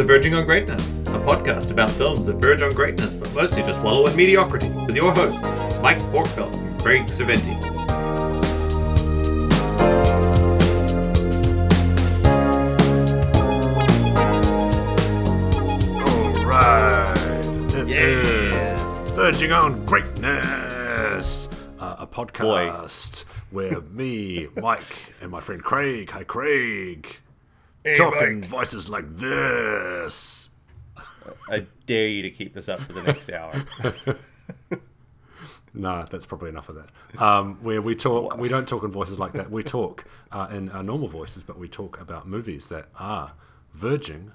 to Verging on Greatness, a podcast about films that verge on greatness but mostly just wallow in mediocrity, with your hosts, Mike Borkfeld and Craig Saventi. All right, it Yes. is verging on greatness, uh, a podcast where me, Mike, and my friend Craig, hi Craig, talking voices like this. I dare you to keep this up for the next hour. No, that's probably enough of that. Um, where we talk, we don't talk in voices like that. We talk uh, in our normal voices, but we talk about movies that are verging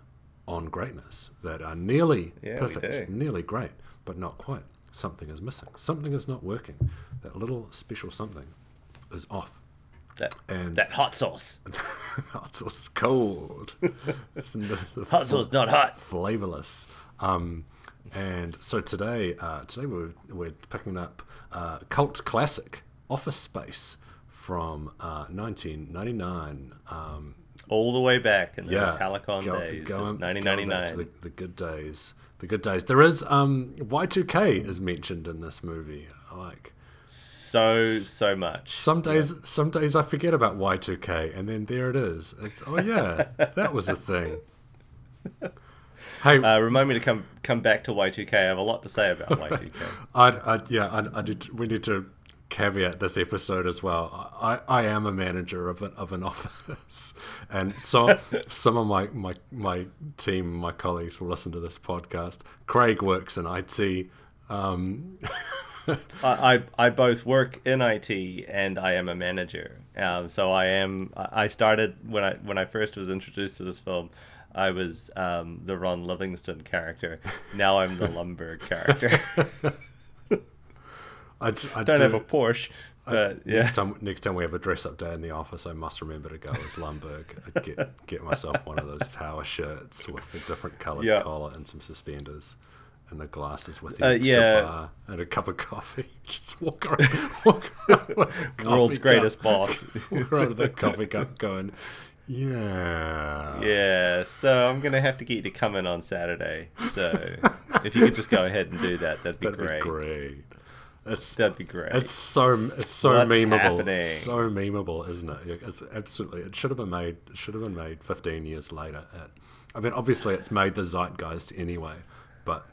on greatness, that are nearly Yeah, perfect, nearly great, but not quite. Something is missing. Something is not working. That little special something is off. That And that hot sauce. hot sauce is cold. Hot sauce not hot. flavorless. Um, and so today, uh, today we're, we're picking up uh, cult classic Office Space from uh, 1999. Um, All the way back in yeah, those Halicon go- days going- of going 1999. to the, the good days. The good days. There is um, Y2K is mentioned in this movie. I Like so so much. some days, some days I forget about Y2K, and then there it is. It's oh yeah, that was a thing. Hey, Uh, remind me to come come back to Y2K. I have a lot to say about Y2K. I, I yeah, I, I did. We need to caveat this episode as well. I, I am a manager of an of an office, and so some of my, my my team, my colleagues will listen to this podcast. Craig works in IT. Um, I, I I both work in IT and I am a manager. Um, so I am. I I started when I when I first was introduced to this film. I was um, the Ron Livingston character. Now I'm the Lumbergh character. I, d- I Don't do- have a Porsche, but yeah. Next time, next time we have a dress up day in the office, I must remember to go as Lumbergh. I'd get get myself one of those power shirts with the different coloured Yeah. collar and some suspenders, and the glasses with the Uh, extra yeah. bar and a cup of coffee. Just walk around, walk around World's cup. greatest boss. Walk around with a coffee cup, going, yeah, Yeah, so I'm gonna have to get you to come in on Saturday. So if you could just go ahead and do that, that'd be that'd great. be great. It's That'd be great. It's so it's so What's memeable, happening? so memeable, isn't it? It's absolutely. It should have been made. It should have been made 15 years later. It, I mean, obviously, it's made the zeitgeist anyway, but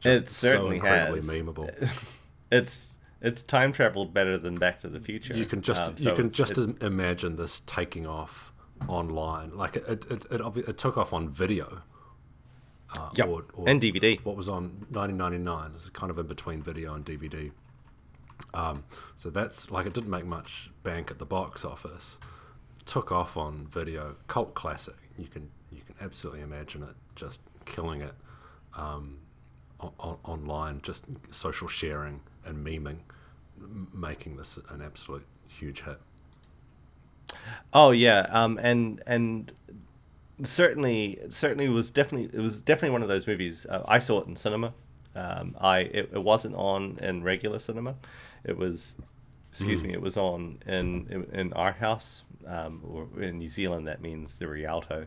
just It certainly so incredibly has. memeable. it's it's time traveled better than Back to the Future. You can just Um, you can just it- imagine this taking off online. Like it it, it, it, obvi- it took off on video. Uh, Yep. or, or and DVD. what was on 1999 is kind of in between video and DVD. Um, so that's like it didn't make much bank at the box office. Took off on video, cult classic. You can you can absolutely imagine it just killing it um, on, online, just social sharing and memeing, making this an absolute huge hit. Oh yeah, um, and and certainly certainly was definitely it was definitely one of those movies. Uh, I saw it in cinema. Um, I it, it wasn't on in regular cinema. It was, excuse me, it was on in in, in art house. Um, or in New Zealand, that means the Rialto.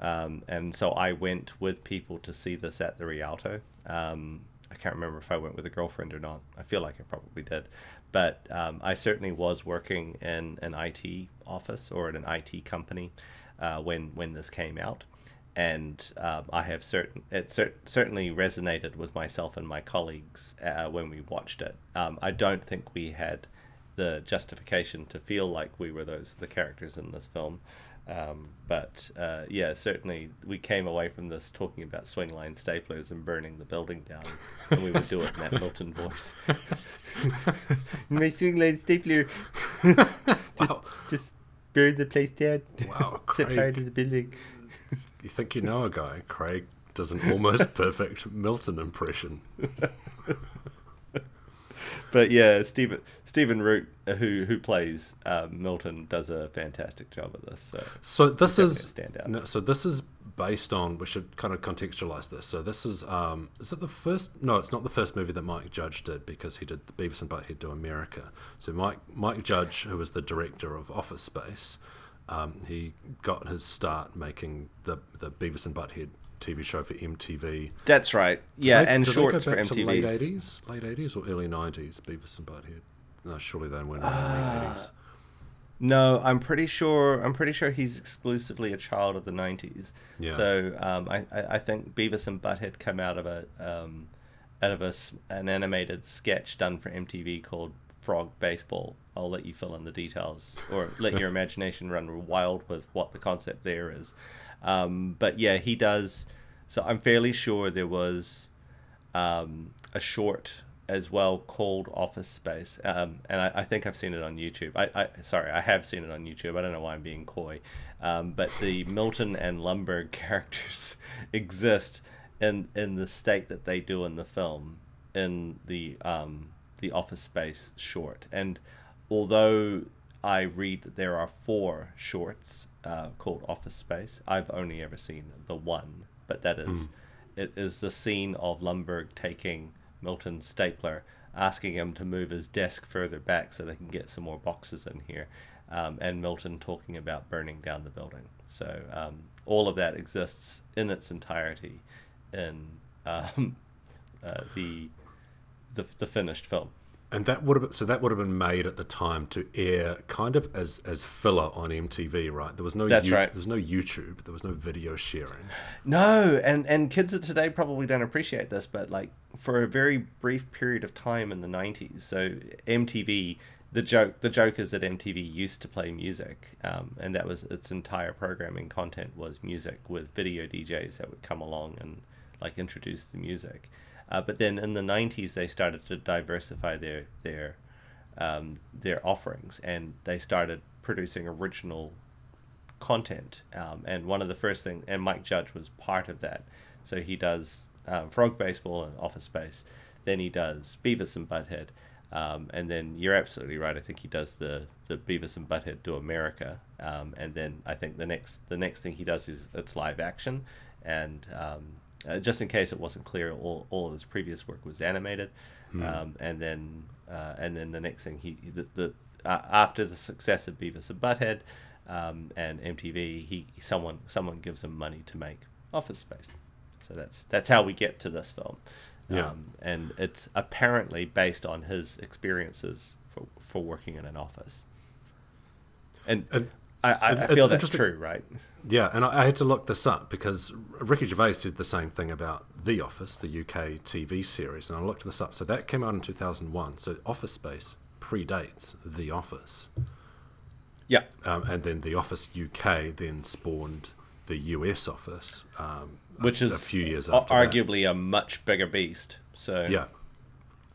Um, and so I went with people to see this at the Rialto. Um, I can't remember if I went with a girlfriend or not. I feel like I probably did. But um, I certainly was working in an IT office or in an IT company uh, when, when this came out. And um, I have certain it cer- certainly resonated with myself and my colleagues uh, when we watched it. Um, I don't think we had the justification to feel like we were those the characters in this film. Um, but uh, yeah, certainly we came away from this talking about Swingline staplers and burning the building down, and we would do it in that Milton voice. My Swingline stapler Wow, just burn the place down. Wow, Set fire to the building. you think you know a guy? Craig does an almost perfect Milton impression. But yeah, Stephen Stephen Root, uh, who who plays um, Milton, does a fantastic job of this. So So this is a standout. no, so this is based on. We should kind of contextualize this. So this is um, is it the first? No, it's not the first movie that Mike Judge did because he did the Beavis and Butthead Do America. So Mike Mike Judge, who was the director of Office Space, um, he got his start making the the Beavis and Butthead TV show for MTV. That's right. Yeah, They- and shorts for to late MTV. eighties, late eighties or early nineties. Beavis and Butthead. No, surely they weren't in the late eighties. No, I'm pretty sure. I'm pretty sure he's exclusively a child of the '90s. Yeah. So um, I, I think Beavis and Butthead come out of a um, out of a an animated sketch done for MTV called Frog Baseball. I'll let you fill in the details, or let your imagination run wild with what the concept there is. Um, but yeah, he does. So I'm fairly sure there was um, a short as well called Office Space, um, and I, I think I've seen it on YouTube. I, I sorry, I have seen it on YouTube. I don't know why I'm being coy, um, but the Milton and Lumbergh characters exist in in the state that they do in the film in the um, the Office Space short, and although I read that there are four shorts uh, called Office Space, I've only ever seen the one, but that is it is the scene of Lumbergh taking Milton's stapler, asking him to move his desk further back so they can get some more boxes in here, um, and Milton talking about burning down the building. So um, all of that exists in its entirety in um, uh, the, the the finished film. And that would have been, so that would have been made at the time to air kind of as as filler on MTV, right? There was no That's you- right. there was no YouTube, there was no video sharing. No, and and kids of today probably don't appreciate this, but like for a very brief period of time in the '90s, so MTV, the joke the joke is that MTV used to play music, um, and that was its entire programming content was music with video DJs that would come along and like introduce the music. Uh, but then in the '90s, they started to diversify their their um, their offerings, and they started producing original content. Um, and one of the first things, and Mike Judge was part of that. So he does um, Frog Baseball and Office Space. Then he does Beavis and Butthead. Um, and then you're absolutely right. I think he does the, the Beavis and Butthead do America. Um, and then I think the next the next thing he does is it's live action. And um, uh, just in case it wasn't clear, all, all of his previous work was animated. Um, and then uh, and then the next thing he the, the uh, after the success of Beavis and Butthead um, and MTV, he someone someone gives him money to make Office Space. So that's that's how we get to this film. Yeah. Um, and it's apparently based on his experiences for, for working in an office. And, And I, I, I it's feel that's true, right? Yeah, and I, I had to look this up because Ricky Gervais did the same thing about The Office, the UK TV series, and I looked this up. So that came out in 2001. So Office Space predates The Office. Yeah. Um, and then The Office UK then spawned the US Office, um, a- Which is a few years a- after that. arguably a much bigger beast. So Yeah,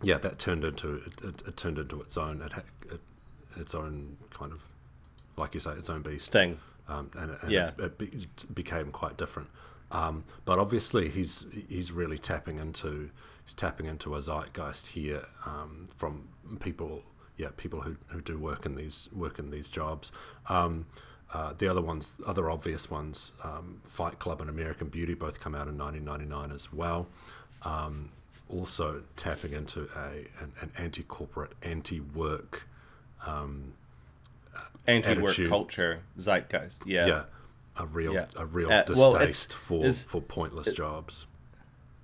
yeah, that turned into it, it, it turned into its own it, it, its own kind of like you say its own beast thing. um, and, it- and Yeah. it, it, became quite different. Um, but obviously, he's he's really tapping into he's tapping into a zeitgeist here um, from people, yeah, people who, who do work in these work in these jobs. Um, uh, the other ones, other obvious ones, um, Fight Club and American Beauty, both come out in 1999 as well. Um, also tapping into a an, an anti-corporate, anti-work Anti-work attitude. culture, zeitgeist. Yeah. yeah, a real Yeah. a real Uh, well, distaste for is- for pointless jobs.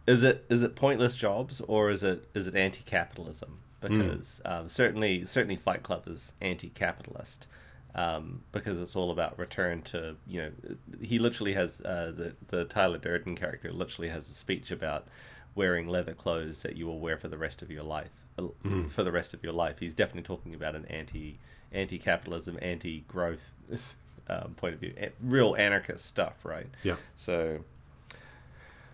is it is it pointless jobs or is it is it anti-capitalism Hmm. because um, certainly certainly fight club is anti-capitalist um, because it's all about return to you know he literally has uh, the the tyler durden character literally has a speech about wearing leather clothes that you will wear for the rest of your life Hmm. for the rest of your life he's definitely talking about an anti anti-capitalism anti-growth um, point of view A- real anarchist stuff right Yeah. so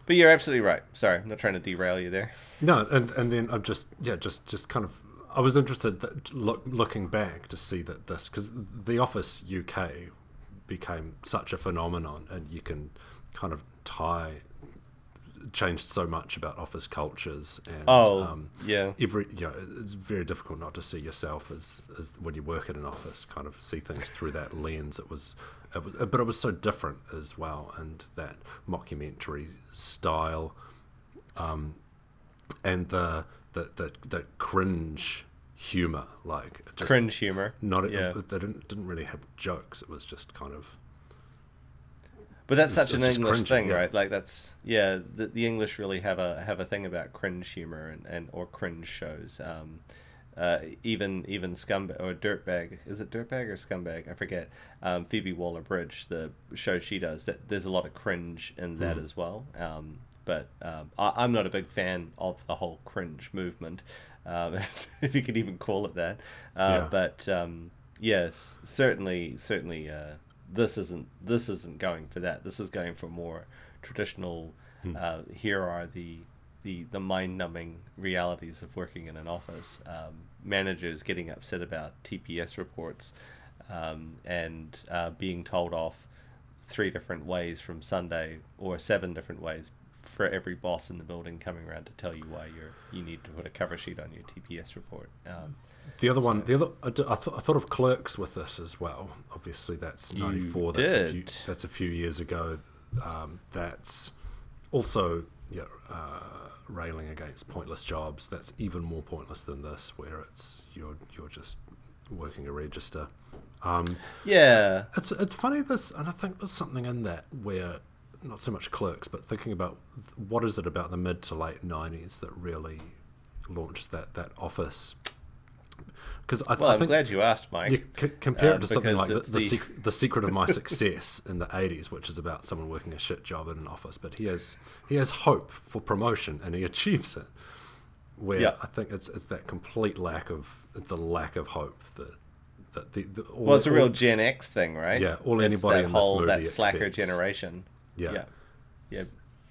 but you're absolutely right. Sorry, I'm not trying to derail you there. No, and and then I'm just yeah, just just kind of I was interested that look looking back to see that this because The Office UK became such a phenomenon, and you can kind of tie changed so much about office cultures and Oh, um, yeah. every you know it's very difficult not to see yourself as, as when you work in an office kind of see things through that lens it was, it was but it was so different as well and that mockumentary style um, and the the, the the cringe humor like just Cringe humor. not Yeah. they didn't, didn't really have jokes it was just kind of But that's It's- such an English cringy, thing, yeah. right? Like that's yeah. The, the English really have a have a thing about cringe humor and, and or cringe shows. Um, uh, even even scumbag or dirtbag is it dirtbag or scumbag? I forget. Um, Phoebe Waller Bridge, the show she does, that there's a lot of cringe in that Mm. as well. Um, but um, I, I'm not a big fan of the whole cringe movement, um, if you could even call it that. Uh, Yeah. But um, yes, certainly, certainly, uh, this isn't this isn't going for that. This is going for more traditional. Uh, here are the the, the mind numbing realities of working in an office. Um, managers getting upset about TPS reports um, and uh, being told off three different ways from Sunday or seven different ways for every boss in the building coming around to tell you why you're you need to put a cover sheet on your TPS report. Um, The other one, the other, I, d- I, th- I thought of Clerks with this as well. Obviously, that's ninety four. That's a few. That's a few years ago. Um, that's also yeah, uh, railing against pointless jobs. That's even more pointless than this, where it's you're you're just working a register. Um, yeah, it's it's funny this, and I think there's something in that where not so much clerks, but thinking about what is it about the mid to late '90s that really launched that that office. Because I, well, I I'm glad you asked, Mike. you c- compare uh, it to something like the, the, the- sec- the secret of my success in the 80s which is about someone working a shit job in an office but he has he has hope for promotion and he achieves it where Yeah. i think it's it's that complete lack of the lack of hope that that the, the all, well, it's a real Gen X thing, right? Yeah, all It's anybody that in this whole movie that slacker expects. generation. Yeah. yeah, yeah.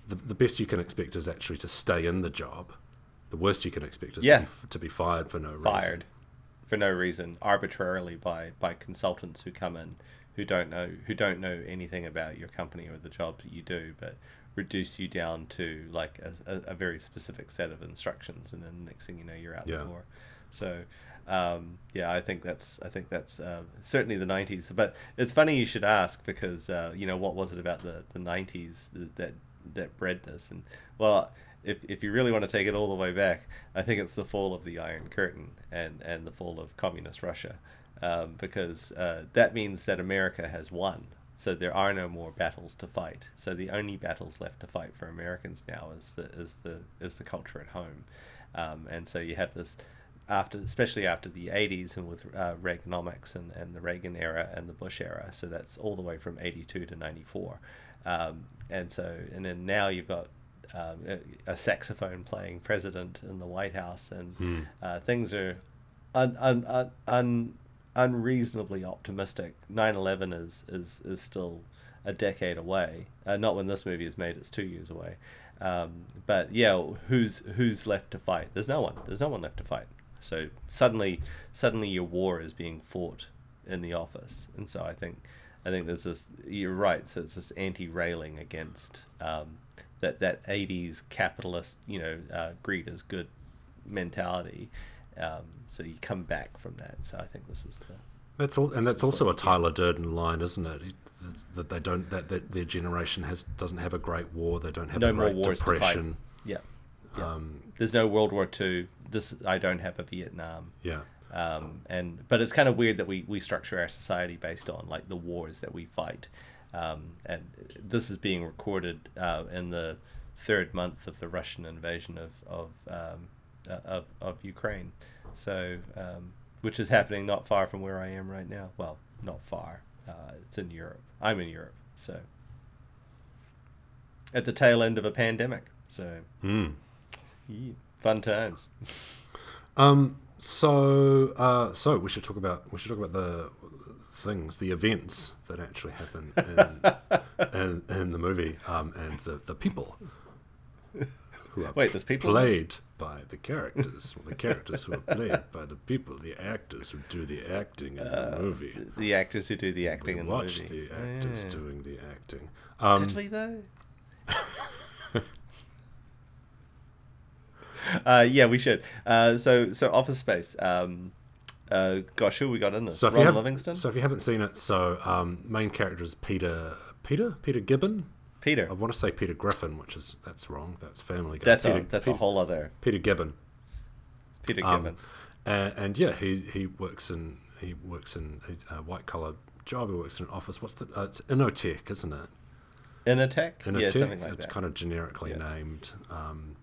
the, the best you can expect is actually to stay in the job the worst you can expect is Yeah. to, be, to be fired for no reason fired for no reason arbitrarily by by consultants who come in who don't know who don't know anything about your company or the job that you do but reduce you down to like a, a, very specific set of instructions and then next thing you know you're out Yeah. the door. So um, yeah I think that's I think that's uh, certainly the 90s but it's funny you should ask because uh, you know what was it about the, the 90s that, that that bred this? And well if, if you really want to take it all the way back, I think it's the fall of the Iron Curtain and, and the fall of communist Russia, um, because uh, that means that America has won. So there are no more battles to fight. So the only battles left to fight for Americans now is the is the is the culture at home, um, and so you have this after especially after the 80s and with uh, Reaganomics and, and the Reagan era and the Bush era. So that's all the way from 82 to 94. Um, and so and then now you've got um, a, saxophone playing president in the White House, and uh, things are un, un, un, un, unreasonably optimistic. 9/11 is is is still a decade away. Uh, not when this movie is made; it's two years away. Um, but yeah, who's who's left to fight? There's no one. There's no one left to fight. So suddenly, suddenly your war is being fought in the office, and so I think, I think there's this. You're right. So it's this anti-railing against um, that that '80s capitalist, you know, uh, greed is good mentality. Um, so you come back from that. So I think this is the That's all, and that's also a Tyler Durden line, isn't it? That they don't that, that their generation has doesn't have a great war. They don't have no a more great wars depression. Yeah. yeah. Um, There's no World War Two. This I don't have a Vietnam. yeah, Um, and but it's kind of weird that we, we structure our society based on like the wars that we fight. Um, and this is being recorded uh, in the third month of the Russian invasion of of um, uh, of, of Ukraine. So um, which is happening not far from where I am right now. Well, not far. Uh, it's in Europe. I'm in Europe. So at the tail end of a pandemic. So Hmm. yeah, fun times. Um. So, uh, so we should talk about we should talk about the things, the events that actually happen in in, in the movie, um, and the the people who are Wait, there's people played by the characters, or the characters who are played by the people, the actors who do the acting in the movie. The actors who do the We acting in the watch the actors Yeah. doing the acting. Um, Did we though? uh, yeah, we should. Uh, so, so Office Space. Um, uh, gosh, who we got in this? So if Ron you Livingston, so if you haven't seen it, so um, main character is Peter, Peter, Peter Gibbon. Peter. I want to say Peter Griffin, which is that's wrong. That's Family Guy. That's Peter, a that's Peter, a whole other Peter Gibbon. Peter Um, Gibbon. and, and yeah, he he works in he works in a white collar job. He works in an office. What's the? Uh, it's Inotech, isn't it? Initech, in a yeah, something like it's that. kind of generically Yeah. named um,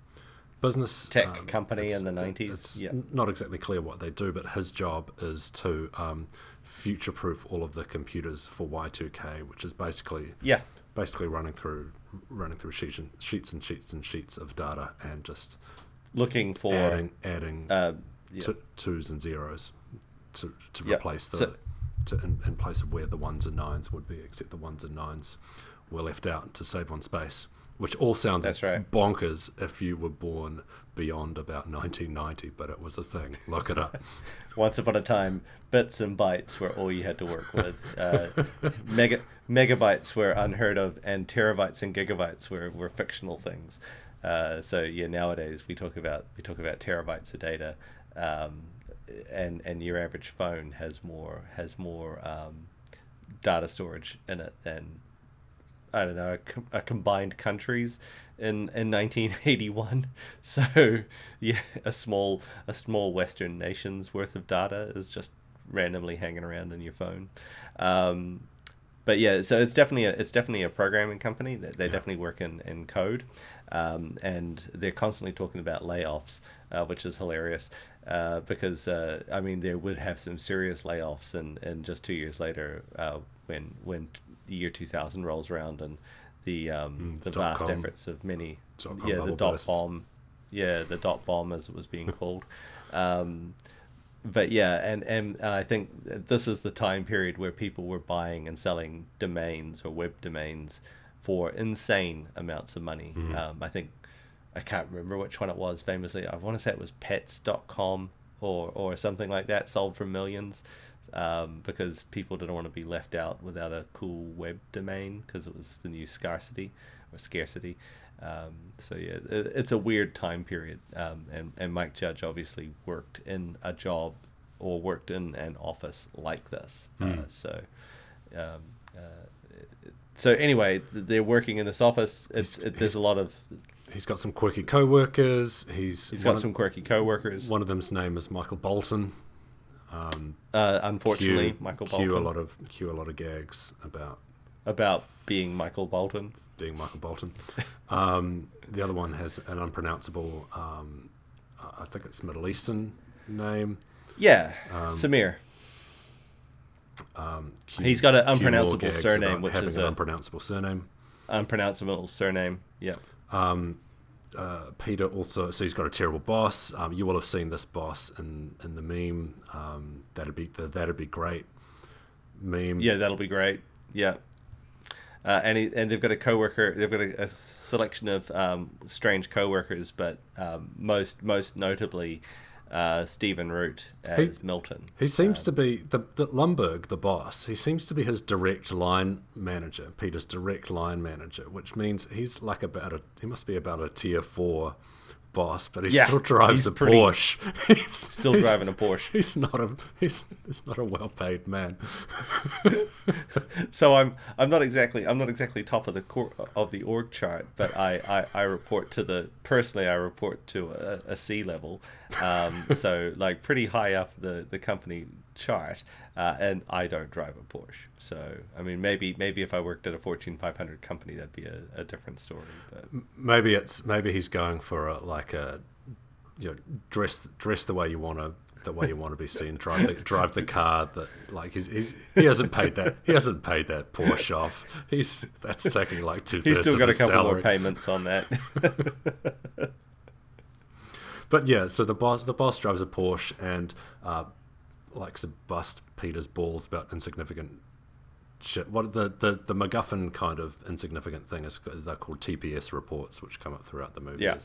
business Tech um, company in the 90s, It's yeah. not exactly clear what they do, but his job is to um, future-proof all of the computers for Y2K, which is basically Yeah, basically running through running through sheets and sheets and sheets and sheets of data and just looking for adding adding uh, yeah. t- twos and zeros to to Yep. replace the So- to, in, in place of where the ones and nines would be, except the ones and nines were left out to save on space, which all sounds That's right. bonkers if you were born beyond about 1990, but it was a thing. Look it up. Once upon a time, bits and bytes were all you had to work with. Uh, mega megabytes were unheard of, and terabytes and gigabytes were, were fictional things. Uh, so yeah, nowadays we talk about we talk about terabytes of data, um, and and your average phone has more has more um, data storage in it than I don't know, a, com- a combined countries in in 1981. So yeah, a small a small Western nation's worth of data is just randomly hanging around in your phone. Um, but yeah, so it's definitely a, it's definitely a programming company. They, they definitely work in, in code, um, and they're constantly talking about layoffs, uh, which is hilarious. Uh, because uh, I mean, they would have some serious layoffs, and, and just two years later, uh, when when the year two thousand rolls around, and the um, Mm, the vast com. efforts of many, yeah, the dot bursts. bomb, yeah, the dot bomb as it was being called. Um, but yeah, and and I think this is the time period where people were buying and selling domains or web domains for insane amounts of money. Um, I think I can't remember which one it was. Famously, I want to say it was Pets.com or or something like that, sold for millions. Um, because people didn't want to be left out without a cool web domain because it was the new scarcity or scarcity. Um, so yeah, it, it's a weird time period. Um, and and Mike Judge obviously worked in a job or worked in an office like this. Uh, so. Um, uh, so anyway, they're working in this office. It's it, there's a lot of He's got some quirky co-workers. He's, he's got some quirky coworkers. One of them's name is Michael Bolton. Um, Uh, unfortunately, cue, Michael cue Bolton a lot of cue a lot of gags about about being Michael Bolton. being Michael Bolton. Um, the other one has an unpronounceable, um, I think it's Middle Eastern name. Yeah, Um, Samir. Um, cue- He's got an unpronounceable surname, which having is an unpronounceable surname. Unpronounceable surname. Yeah. Uh, Peter also, so he's got a terrible boss. Um, you will have seen this boss in, in the meme. Um, that'd be the, that'd be great meme. Yeah, that'll be great. Yeah. Uh, and he, and they've got a coworker. They've got a, a selection of um, strange coworkers, but um, most most notably, uh, Stephen Root as He- Milton. He seems to be the, the Lumbergh, the boss. He seems to be his direct line manager, Peter's direct line manager, which means he's like about a he must be about a tier four boss, but he Yeah, still drives a pretty- Porsche. He's Still he's- driving a Porsche. He's not a he's, he's not a well paid man. So I'm I'm not exactly I'm not exactly top of the cor- of the org chart, but I, I, I report to the personally I report to a, a C level, um, so like pretty high up the, the company chart, uh, and I don't drive a Porsche. So I mean maybe maybe if I worked at a Fortune 500 company that'd be a, a different story. But Maybe it's maybe he's going for a, like a you know dress dress the way you want to the way you want to be seen. Drive the drive the car that like he's, he's he hasn't paid that he hasn't paid that Porsche off. He's that's taking like two he's still got a couple salary. more payments on that. But yeah, so the boss the boss drives a Porsche and uh, likes to bust Peter's balls about insignificant shit. What the, the the MacGuffin kind of insignificant thing is they're called TPS reports, which come up throughout the movie. Yeah.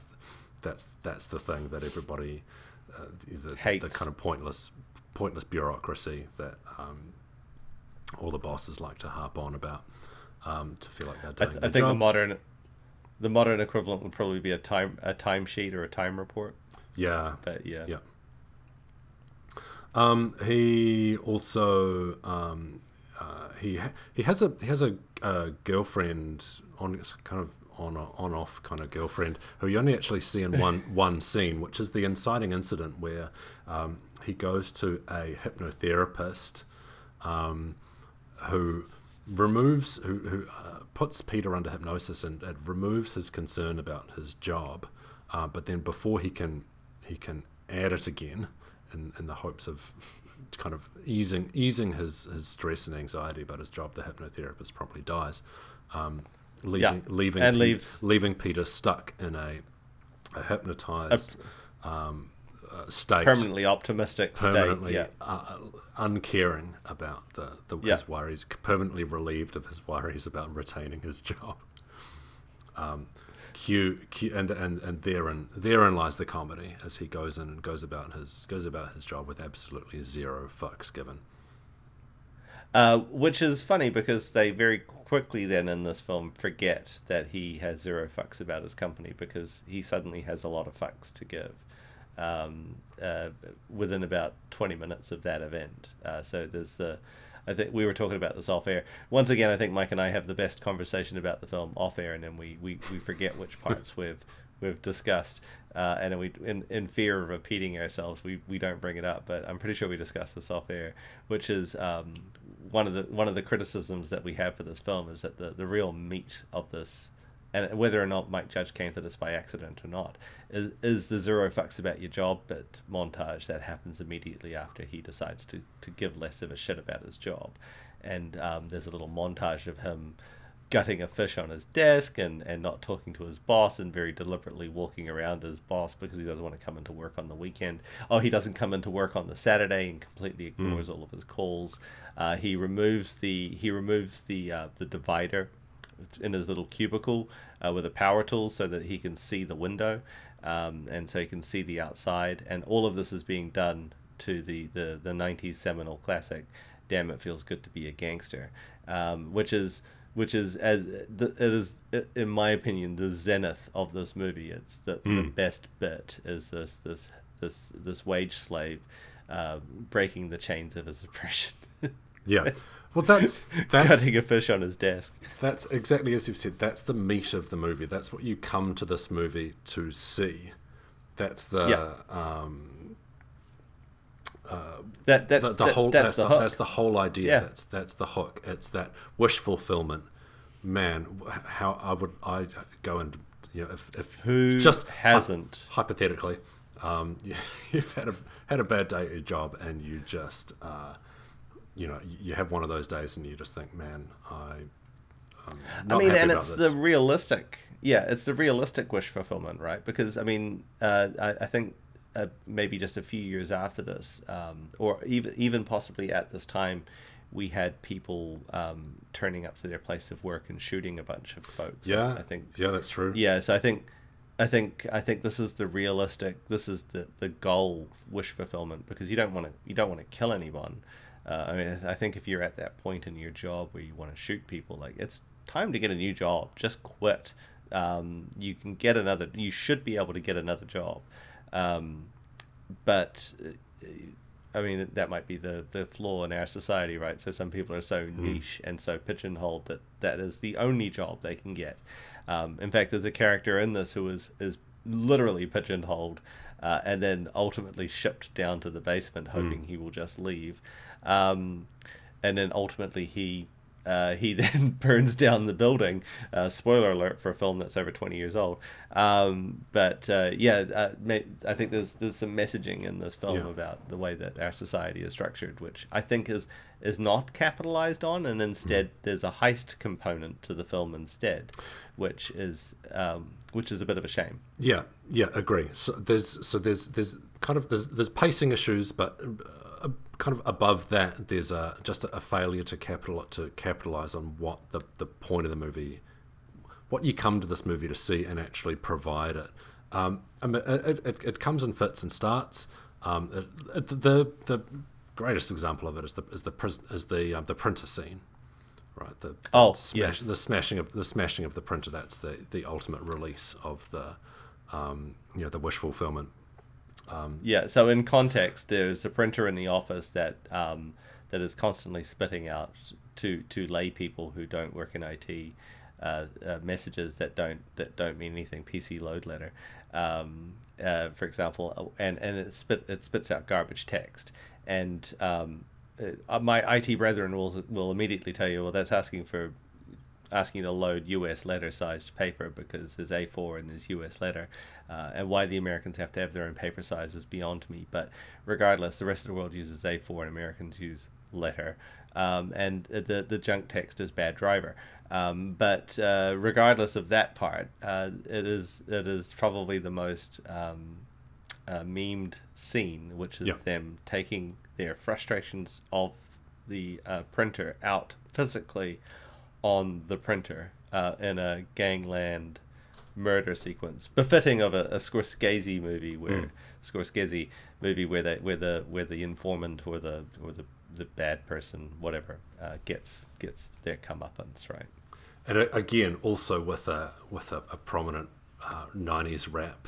That's that's the thing that everybody uh, the, the kind of pointless pointless bureaucracy that um, all the bosses like to harp on about um, to feel like they're I, doing I their think the modern the modern equivalent would probably be a time a timesheet or a time report. yeah But yeah. Yeah. Um, he also um, uh, he ha- he has a he has a, uh girlfriend on kind of on on off kind of girlfriend who you only actually see in one one scene, which is the inciting incident where um, he goes to a hypnotherapist um, who removes who, who uh, puts Peter under hypnosis and it removes his concern about his job, uh, but then before he can he can add it again, in, in the hopes of kind of easing easing his, his stress and anxiety about his job, the hypnotherapist promptly dies, um, leaving Yeah, leaving and Pe- leaves- leaving Peter stuck in a, a hypnotized um, uh, state, Permanently optimistic permanently state. Yeah. uh, uncaring about the, the Yeah. his worries, permanently relieved of his worries about retaining his job. Um, And, and and therein therein lies the comedy as he goes and goes about his goes about his job with absolutely zero fucks given. Uh, which is funny because they very quickly then in this film forget that he has zero fucks about his company because he suddenly has a lot of fucks to give um, uh, within about 20 minutes of that event. Uh, so there's the. I think we were talking about this off air. Once again, I think Mike and I have the best conversation about the film off air, and then we, we, we forget which parts we've we've discussed, uh, and we in, in fear of repeating ourselves, we, we don't bring it up. But I'm pretty sure we discussed this off air, which is um, one of the one of the criticisms that we have for this film is that the, the real meat of this, and whether or not Mike Judge came to this by accident or not, is, is the zero fucks about your job bit montage that happens immediately after he decides to, to give less of a shit about his job, and um, there's a little montage of him gutting a fish on his desk and, and not talking to his boss and very deliberately walking around his boss because he doesn't want to come into work on the weekend. Oh, he doesn't come into work on the Saturday and completely ignores all of his calls. Uh, he removes the he removes the uh, the divider in his little cubicle uh, with a power tool so that he can see the window um, and so he can see the outside. And all of this is being done to the, the, the 90s seminal classic, Damn It Feels Good to Be a Gangster, um, which is which is as the, it is in my opinion the zenith of this movie. It's the, the best bit is this this this this wage slave uh, breaking the chains of his oppression, Yeah, well that's that's cutting a fish on his desk. That's exactly as you've said. That's the meat of the movie. That's what you come to this movie to see. That's the Yeah. um, That that's the, the that- whole that's, that's, the, the, that's the whole idea. Yeah. That's that's the hook. It's that wish fulfillment. Man, how I would I go and you know if, if Who just hasn't? hypothetically, um, you, you've had a had a bad day at your job and you just uh, you know you have one of those days and you just think, man, I. I'm I mean, and it's this. the realistic, yeah, it's the realistic wish fulfillment, right? Because I mean, uh, I, I think uh, maybe just a few years after this, um, or even even possibly at this time, we had people um, turning up to their place of work and shooting a bunch of folks. Yeah, I think yeah, that's true. yeah so i think i think i think this is the realistic this is the the goal wish fulfillment because you don't want to you don't want to kill anyone uh, i mean i think if you're at that point in your job where you want to shoot people like it's time to get a new job just quit um, you can get another you should be able to get another job um, but uh, I mean, that might be the, the flaw in our society, right? So some people are so niche and so pigeonholed that that is the only job they can get. Um, in fact, there's a character in this who is is literally pigeonholed uh, and then ultimately shipped down to the basement, hoping he will just leave. Um, and then ultimately he uh, he then burns down the building. Uh, spoiler alert for a film that's over 20 years old. Um, but uh, yeah, uh, I think there's there's some messaging in this film Yeah. about the way that our society is structured, which I think is is not capitalized on, and instead there's a heist component to the film instead, which is um, which is a bit of a shame. Yeah, yeah, agree. So there's so there's there's kind of there's, there's pacing issues, but uh, kind of above that, there's a just a, failure to capital to capitalize on what the the point of the movie, what you come to this movie to see, and actually provide it. Um, I mean, it, it, it comes in fits and starts. Um, it, it, the the greatest example of it is the is the pris- is the um, the printer scene, right? The, the Oh, smash, yes. the smashing of the smashing of the printer. That's the the ultimate release of the um, you know the wish fulfillment. Yeah. So in context, there's a printer in the office that um, that is constantly spitting out to to lay people who don't work in IT uh, uh, messages that don't that don't mean anything. PC load letter, um, uh, for example, and and it spit it spits out garbage text, and um, uh, my IT brethren will will immediately tell you, well, that's asking for asking you to load US letter sized paper because there's A4 and there's US letter. Uh, and why the Americans have to have their own paper size is beyond me. But regardless, the rest of the world uses A4 and Americans use letter. Um, and the, the junk text is bad driver. Um, but uh, regardless of that part, uh, it is it is probably the most um, uh, memed scene, which is Yeah. them taking their frustrations of the uh, printer out physically on the printer uh, in a gangland murder sequence befitting of a, a Scorsese movie where Scorsese movie where the where the where the informant or the or the the bad person whatever uh, gets gets their comeuppance right And again, also with a with a, a prominent uh, '90s rap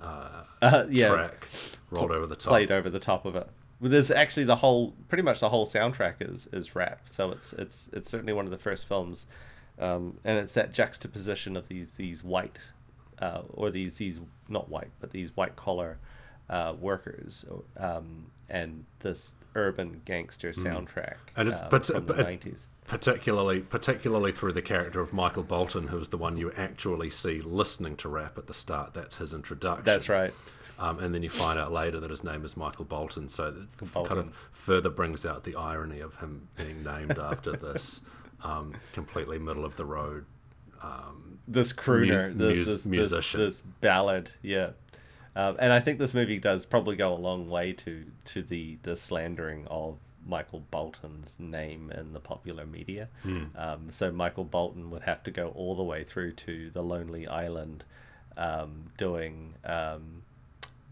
uh, uh, yeah track rolled over the top. played over the top of it. Well, there's actually the whole, pretty much the whole soundtrack is is rap. So it's it's it's certainly one of the first films, um, and it's that juxtaposition of these these white, uh, or these these not white but these white collar, uh, workers, um, and this urban gangster soundtrack. Mm. And it's um, but, from the but- nineties. particularly particularly through the character of Michael Bolton, who's the one you actually see listening to rap at the start. That's his introduction. That's right. Um, and then you find out later that his name is Michael Bolton, so that kind of further brings out the irony of him being named after this um, completely middle of the road. this crooner, Mu- this, mus- this, this musician. this ballad, yeah. Um, and I think this movie does probably go a long way to to the the slandering of Michael Bolton's name in the popular media. Um, so Michael Bolton would have to go all the way through to the Lonely Island, um, doing um,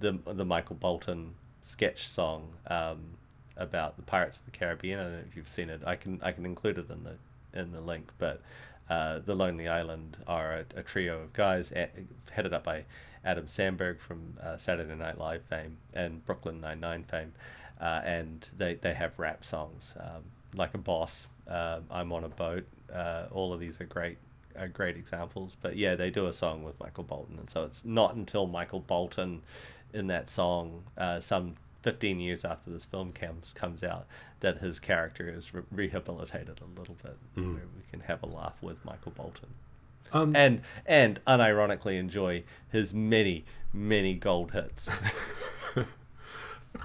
the the Michael Bolton sketch song um, about the Pirates of the Caribbean. I don't know if you've seen it. I can I can include it in the in the link, but uh, the Lonely Island are a, a trio of guys a- headed up by Adam Samberg from uh, Saturday Night Live fame and Brooklyn Nine Nine fame, uh, and they they have rap songs um, like a boss. Uh, I'm on a boat. Uh, all of these are great are great examples. But yeah, they do a song with Michael Bolton, and so it's not until Michael Bolton in that song, uh, some 15 years after this film comes comes out, that his character is re- rehabilitated a little bit, where we can have a laugh with Michael Bolton. Um, and and unironically enjoy his many many gold hits.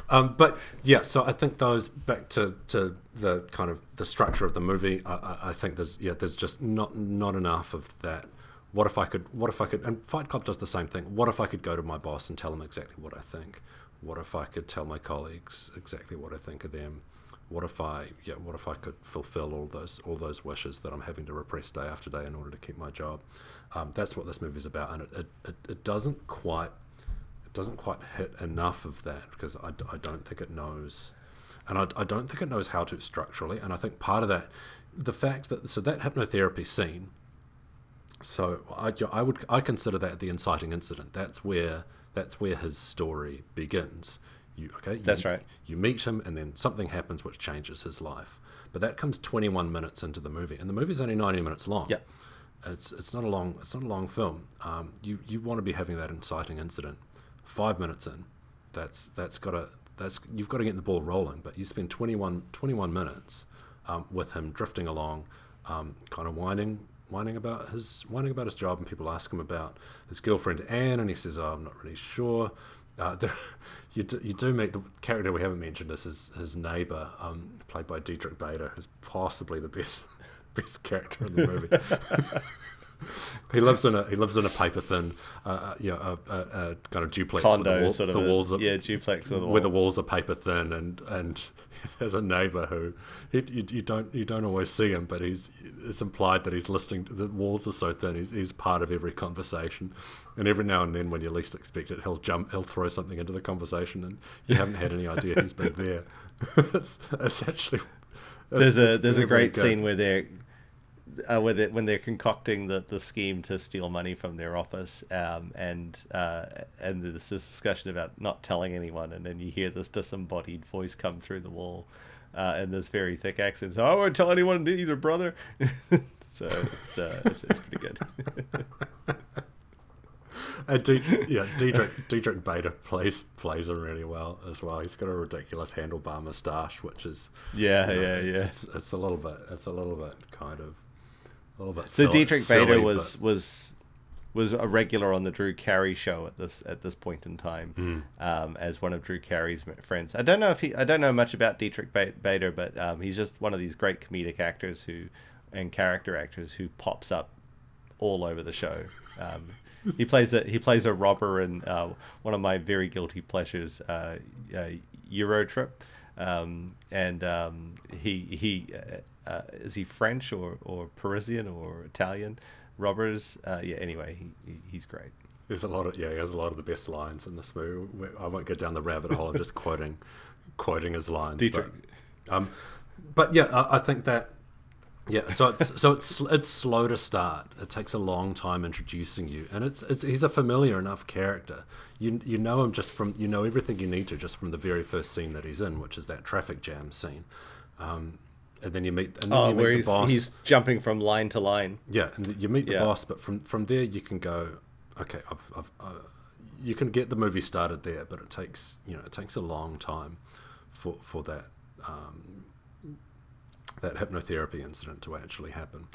Um, but yeah, so I think those back to, to the kind of the structure of the movie. I, I, I think there's yeah, there's just not not enough of that. What if I could? What if I could? And Fight Club does the same thing. What if I could go to my boss and tell him exactly what I think? What if I could tell my colleagues exactly what I think of them? What if I yeah? What if I could fulfill all those all those wishes that I'm having to repress day after day in order to keep my job? Um, that's what this movie's about, and it, it, it, it doesn't quite it doesn't quite hit enough of that because I, I don't think it knows and I, I don't think it knows how to structurally and i think part of that the fact that so that hypnotherapy scene so I, I would i consider that the inciting incident that's where that's where his story begins you okay you, That's right. you meet him and then something happens which changes his life but that comes 21 minutes into the movie and the movie's only 90 minutes long Yeah. it's it's not a long it's not a long film. Um, you you want to be having that inciting incident five minutes in. That's that's got to that's you've got to get the ball rolling. But you spend 21, 21 minutes um, with him drifting along, um, kind of whining whining about his whining about his job, and people ask him about his girlfriend Anne, and he says, oh, "I'm not really sure." Uh, there, you do, you do meet the character we haven't mentioned this is his, his neighbor, um, played by Diedrich Bader, who's possibly the best best character in the movie. he lives in a he lives in a paper thin, uh, you know, a, a, a kind of duplex with the, wall, sort of the a- walls are, yeah duplex with a where the walls are paper thin, and and there's a neighbor who he, you, you don't you don't always see him, but he's it's implied that he's listening. To, the walls are so thin, he's, he's part of every conversation, and every now and then, when you least expect it, he'll jump, he'll throw something into the conversation, and you haven't had any idea he's been there. it's, it's actually There's a there's a great good. scene where they're uh, where they, when they're concocting the, the scheme to steal money from their office, um, and uh, and there's this discussion about not telling anyone, and then you hear this disembodied voice come through the wall, uh, in this very thick accent. So I won't tell anyone either, brother. so it's, uh, it's, it's pretty good. And D- yeah, Diedrich, Diedrich Bader plays plays him really well as well. He's got a ridiculous handlebar moustache, which is Yeah, you know, yeah, yeah. It's it's a little bit it's a little bit kind of bit. So silly- Diedrich silly, Bader was but- was was a regular on the Drew Carey show at this at this point in time Hmm. um, as one of Drew Carey's friends. I don't know if he I don't know much about Diedrich Bader, but um, he's just one of these great comedic actors who and character actors who pops up all over the show. Um, he plays a he plays a robber in uh, one of my very guilty pleasures, uh, uh, Euro Trip, um, and um, he he uh, is he French or, or Parisian or Italian robbers? Uh, yeah. Anyway, he, he he's great. There's a lot of yeah, he has a lot of the best lines in this movie. I won't go down the rabbit hole of just quoting quoting his lines. Diedrich. But, um, but yeah, I, I think that yeah. So it's so it's it's slow to start. It takes a long time introducing you, and it's, it's he's a familiar enough character. You you know him just from you know everything you need to just from the very first scene that he's in, which is that traffic jam scene. Um, and then you meet and then Oh, you meet where the he's boss. he's jumping from line to line. Yeah, and you meet the Yeah. boss, but from from there you can go. Okay, I've, I've, uh, you can get the movie started there, but it takes you know it takes a long time for for that um, that hypnotherapy incident to actually happen.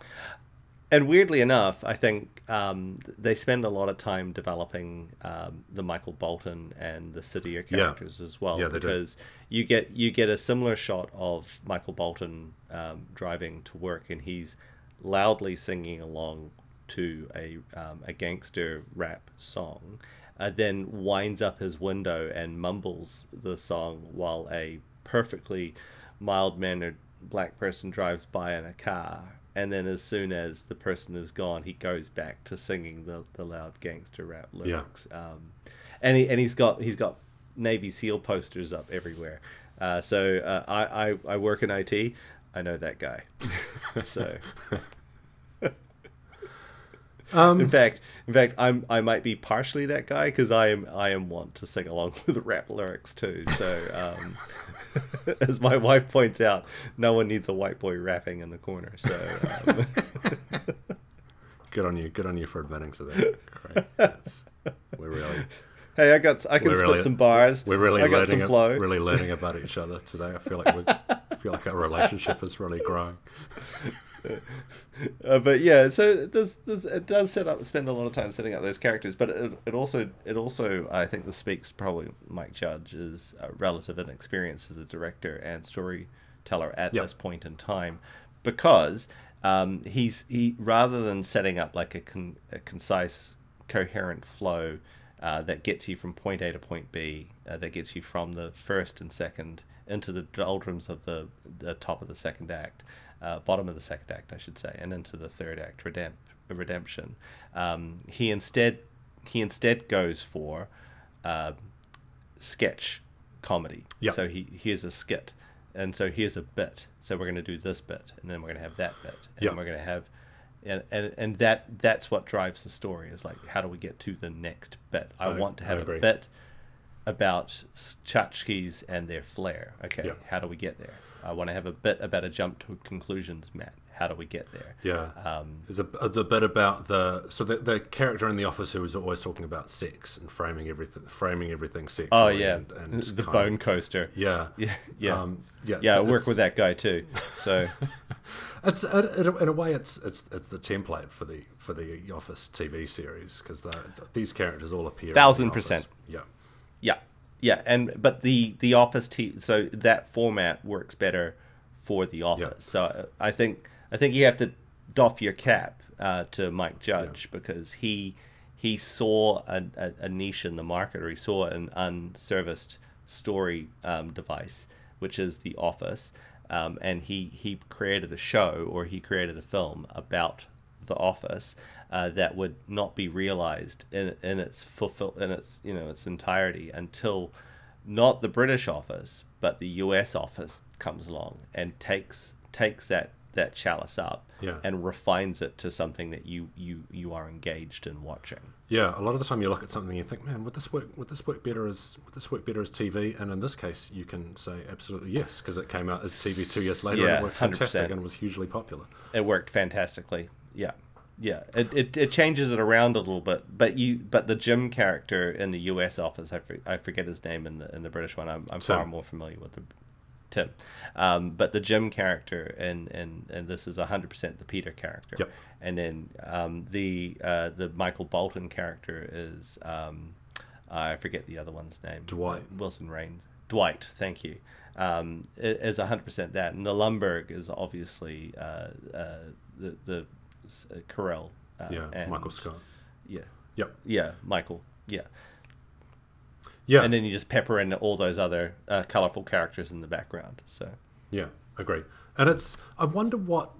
And weirdly enough, I think um, they spend a lot of time developing um, the Michael Bolton and the Cydia characters as well, Yeah, they do. because you get you get a similar shot of Michael Bolton um, driving to work, and he's loudly singing along to a um, a gangster rap song, uh, then winds up his window and mumbles the song while a perfectly mild mannered black person drives by in a car. And then, as soon as the person is gone, he goes back to singing the, the loud gangster rap lyrics. Um, and he and he's got he's got Navy SEAL posters up everywhere. Uh, so uh, I, I I work in IT. I know that guy. so Um, in fact, in fact, I'm I might be partially that guy because I am I am want to sing along with rap lyrics too. So, um, as my wife points out, no one needs a white boy rapping in the corner. So, um, good on you, good on you for admitting to that. Great. That's, we're really hey, I got I can spit really- some bars. we're really I got learning some flow. really learning about each other today. I feel like we I feel like our relationship is really growing. Uh, but yeah, so this, this it does set up spend a lot of time setting up those characters, but it, it also it also I think this speaks probably Mike Judge's uh, relative inexperience as a director and storyteller at Yep. this point in time, because um, he's he rather than setting up like a, con, a concise, coherent flow uh, that gets you from point A to point B, uh, that gets you from the first and second into the doldrums of the, the top of the second act, uh, bottom of the second act, I should say, and into the third act, redemp- redemption. Um, he instead he instead goes for uh, sketch comedy. Yep. So he here's a skit, and so here's a bit. So we're going to do this bit, and then we're going to have that bit, and Yep. we're going to have. And, and, and that that's what drives the story is like how do we get to the next bit i I- want to have a bit about tchotchkes and their flair. Okay, how do we get there? I want to have a bit about a jump to conclusions, mat. How do we get there? Yeah. Um, There's a, a the bit about the so the, the character in the office who was always talking about sex and framing everything framing everything sexually. oh yeah, and, and the bone of- coaster. yeah, Yeah, yeah, um, yeah. yeah. I work with that guy too. So It's it, it, in a way it's it's it's the template for the for the Office TV series because the, these characters all appear. in The Thousand percent. Yeah. yeah, yeah, and but the the Office t so that format works better for the Office. So uh, I think I think you have to doff your cap uh, to Mike Judge because he he saw a, a, a niche in the market or he saw an unserviced story um, device, which is the Office, um, and he he created a show or he created a film about the office uh, that would not be realized in, in its fulfill in its you know its entirety until not the British office but the US office comes along and takes takes that that chalice up Yeah. and refines it to something that you you you are engaged in watching. Yeah, a lot of the time you look at something and you think, man, would this work? Would this work better as would this work better as TV? And in this case, you can say absolutely yes because it came out as TV two years later and it worked 100%. fantastic and was hugely popular. It worked fantastically. Yeah. yeah, it, it, it changes it around a little bit, but you but the Jim character in the U.S. office, I, for, I forget his name in the in the British one. I'm, I'm far more familiar with the Tim, um, but the Jim character and and and this is hundred percent the Peter character. Yep. And then um, the uh, the Michael Bolton character is um, I forget the other one's name. Dwight. Wilson Rain. Dwight. Thank you. Um, is hundred percent that, and the Lumbergh is obviously uh, uh, the the uh, Carell. Uh, Yeah, Michael Scott. Yeah, Yep. yeah, Michael. Yeah, Yeah. and then you just pepper in all those other uh, colorful characters in the background. So Yeah, agree. And it's I wonder what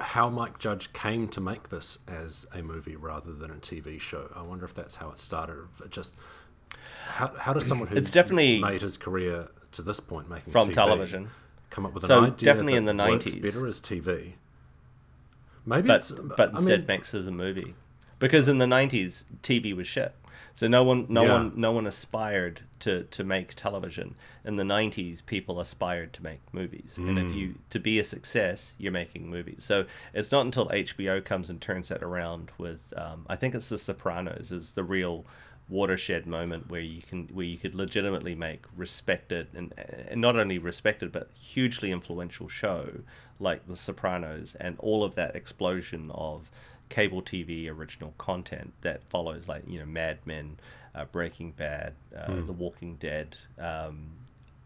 how Mike Judge came to make this as a movie rather than a TV show. I wonder if that's how it started. It just how, how does someone who It's definitely- made his career to this point making from TV television. come up with So an idea definitely that in the works 90s. better as TV? Maybe but it's but I instead mean, makes it a movie. Because in the 90s TV was shit. So no one no Yeah. one no one aspired to to make television. In the 90s people aspired to make movies. And if Mm. you to be a success you're making movies. So it's not until HBO comes and turns that around with um, I think it's The Sopranos is the real watershed moment where you can where you could legitimately make respected and, and not only respected but hugely influential show like The Sopranos and all of that explosion of cable TV original content that follows like you know Mad Men, uh, Breaking Bad, uh, The Walking Dead, um,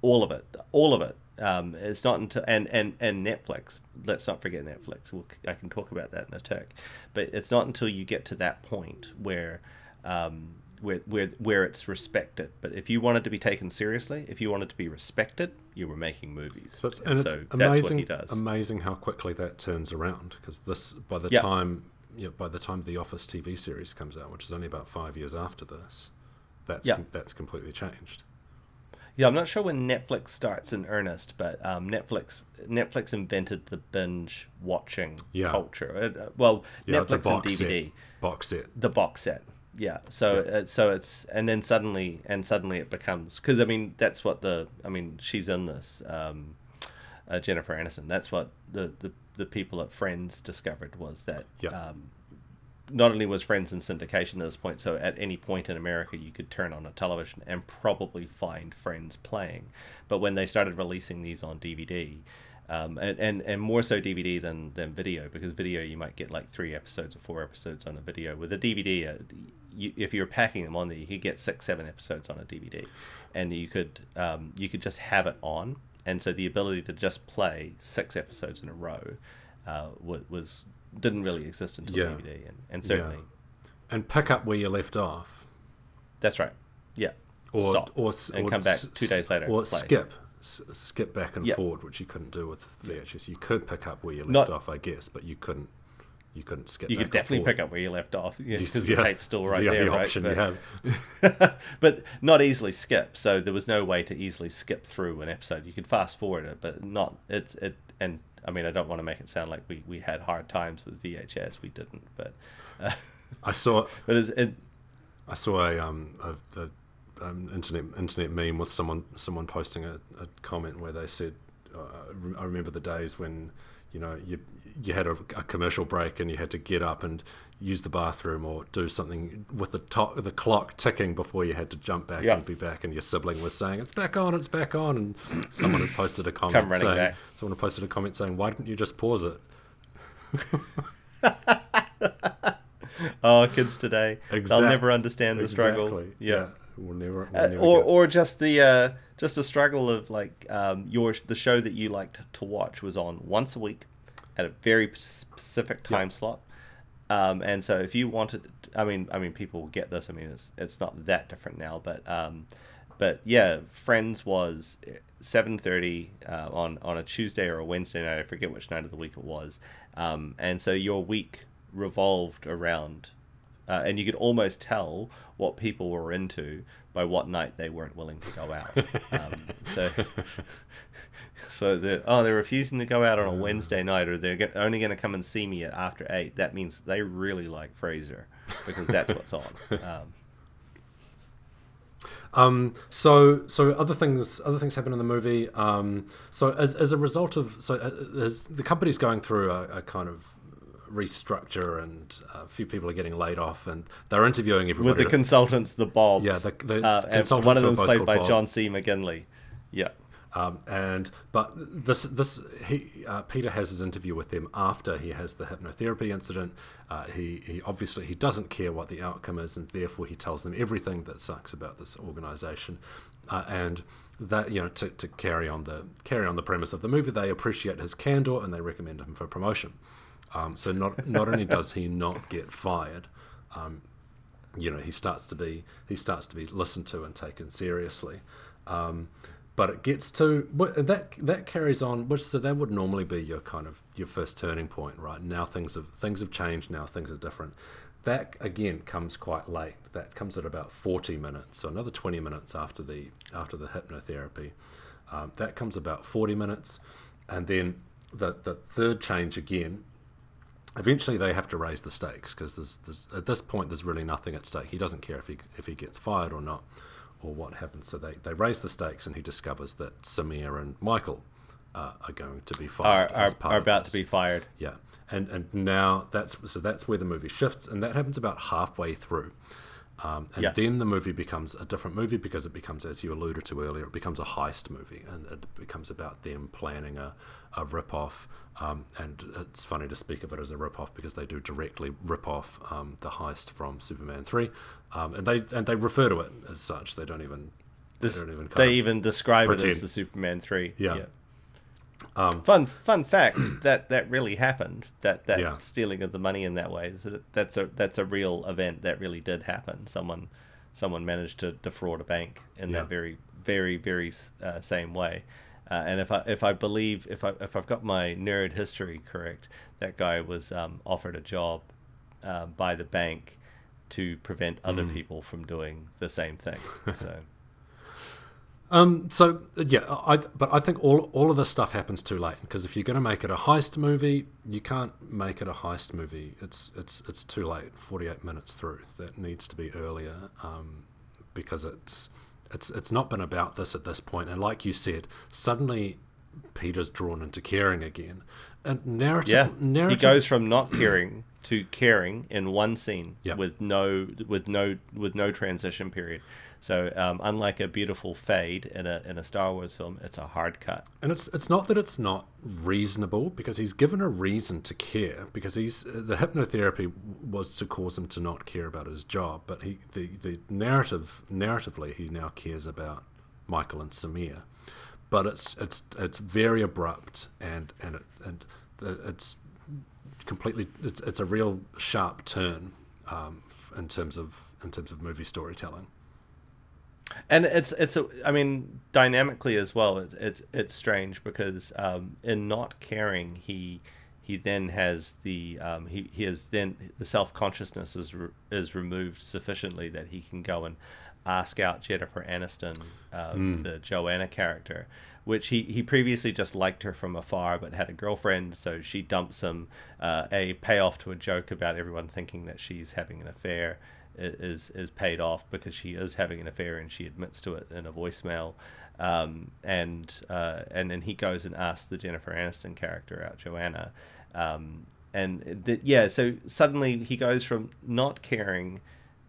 all of it, all of it. Um, it's not until and, and and Netflix. Let's not forget Netflix. We'll, I can talk about that in a tick, but it's not until you get to that point where. Um, where, where, where it's respected. But if you wanted to be taken seriously, if you wanted to be respected, you were making movies. So it's, and it's so amazing, what he does. amazing how quickly that turns around. Because this, by the Yep. time, yeah, by the time the Office TV series comes out, which is only about five years after this, that's Yeah. com- that's completely changed. Yeah, I'm not sure when Netflix starts in earnest, but um, Netflix Netflix invented the binge watching Yeah. culture. Uh, well, Yeah, Netflix and DVD, set, box set. the box set. Yeah, so Uh, so it's and then suddenly and suddenly it becomes because I mean that's what the I mean she's in this um, uh, Jennifer Aniston. That's what the, the the people at Friends discovered was that Yeah. um, not only was Friends in syndication at this point, so at any point in America you could turn on a television and probably find Friends playing. But when they started releasing these on DVD, um, and, and, and more so DVD than, than video, because video you might get like three episodes or four episodes on a video. With a DVD, you, if you're packing them on there, you could get six, seven episodes on a DVD, and you could um, you could just have it on. And so the ability to just play six episodes in a row uh, was, was didn't really exist until Yeah. DVD, and, and certainly and pick up where you left off, that's right. Yeah. or Stop or and or come back two days later. or skip, s- skip back and Yeah. forward, which you couldn't do with VHS. You could pick up where you left Not- off, I guess, but you couldn't. You couldn't skip. You could definitely pick up where you left off because yeah. the tape's still right the there, right? option but, you have. but not easily skip. So there was no way to easily skip through an episode. You could fast forward it, but not it's it. And I mean, I don't want to make it sound like we, we had hard times with VHS. We didn't, but uh, I saw but it's, it I saw a um a, a um, internet internet meme with someone someone posting a, a comment where they said, uh, I remember the days when you know you you had a, a commercial break and you had to get up and use the bathroom or do something with the to- the clock ticking before you had to jump back Yeah. and be back and your sibling was saying it's back on it's back on and someone had posted a comment Come saying back. someone had posted a comment saying why didn't you just pause it oh kids today they'll never understand the struggle. Exactly. Yeah. We'll never, we'll Uh, or or just the uh, just the struggle of like um, your the show that you liked to watch was on once a week at a very specific time slot. Um, and so if you wanted, I mean, I mean, people will get this. I mean, it's it's not that different now, but um, but yeah, Friends was seven thirty uh, on on a Tuesday or a Wednesday night. I forget which night of the week it was. Um, and so your week revolved around uh, and you could almost tell what people were into by what night they weren't willing to go out. Um, so, so they're, oh, they're refusing to go out on a Wednesday night, or they're only going to come and see me at after eight. That means they really like Frasier because that's what's on. Um, Um, so so other things other things happen in the movie. Um, so as, as a result of so uh, as the company's going through a, a kind of restructure, and a few people are getting laid off, and they're interviewing everybody. With the consultants, the Bobs. Yeah, the- the uh, consultants one of them's both played by Bob. John C. McGinley. Yeah. Um, and but this this he uh, Peter has his interview with them after he has the hypnotherapy incident. Uh, he he obviously he doesn't care what the outcome is, and therefore he tells them everything that sucks about this organization, uh, and that you know to, to carry on the carry on the premise of the movie, they appreciate his candor and they recommend him for promotion. Um, so not not only does he not get fired, um, you know he starts to be he starts to be listened to and taken seriously. Um, but it gets to that that carries on, which so that would normally be your kind of your first turning point, right? Now things have things have changed. Now things are different. That again comes quite late. That comes at about forty minutes, so another twenty minutes after the after the hypnotherapy. Um, that comes about forty minutes, and then the the third change again eventually they have to raise the stakes because there's, there's at this point there's really nothing at stake. He doesn't care if he if he gets fired or not, or what happens. So they, they raise the stakes, and he discovers that Samir and Michael uh, are going to be fired. are, part are about to be fired. Yeah, and and now that's so that's where the movie shifts, and that happens about halfway through. Um, and Yeah. then the movie becomes a different movie because it becomes, as you alluded to earlier, it becomes a heist movie, and it becomes about them planning a, a rip off. Um, and it's funny to speak of it as a rip off because they do directly rip off um, the heist from Superman three, um, and they and they refer to it as such. They don't even This, they don't even they even describe it as the Superman three. Yeah. Um, fun fun fact that that really happened. That that Yeah. stealing of the money in that way. That's a that's a real event that really did happen. Someone someone managed to defraud a bank in Yeah. that very very very uh, same way. Uh, and if I if I believe if I if I've got my nerd history correct, that guy was um, offered a job uh, by the bank to prevent other Mm. people from doing the same thing. So. Um, so uh, yeah, I but I think all all of this stuff happens too late because if you're going to make it a heist movie, you can't make it a heist movie. It's it's it's too late. Forty eight minutes through. That needs to be earlier um, because it's it's it's not been about this at this point. And like you said, suddenly Peter's drawn into caring again. And narrative, Yeah, narrative he goes from not caring to caring in one scene Yeah. with no with no with no transition period. So um, unlike a beautiful fade in a in a Star Wars film, it's a hard cut. And it's it's not that it's not reasonable because he's given a reason to care because he's the hypnotherapy was to cause him to not care about his job, but he the, the narrative narratively he now cares about Michael and Samir, but it's it's it's very abrupt and and it, and it's completely it's it's a real sharp turn um, in terms of in terms of movie storytelling. And it's it's a I mean dynamically as well. It's it's it's strange because um, in not caring, he he then has the um, he he has then the self consciousness is re- is removed sufficiently that he can go and ask out Jennifer Aniston, um, the Joanna character. Which he, he previously just liked her from afar, but had a girlfriend, so she dumps him. Uh, a payoff to a joke about everyone thinking that she's having an affair is is paid off because she is having an affair and she admits to it in a voicemail. Um, and uh, and then he goes and asks the Jennifer Aniston character out, Joanna. Um, and yeah, so suddenly he goes from not caring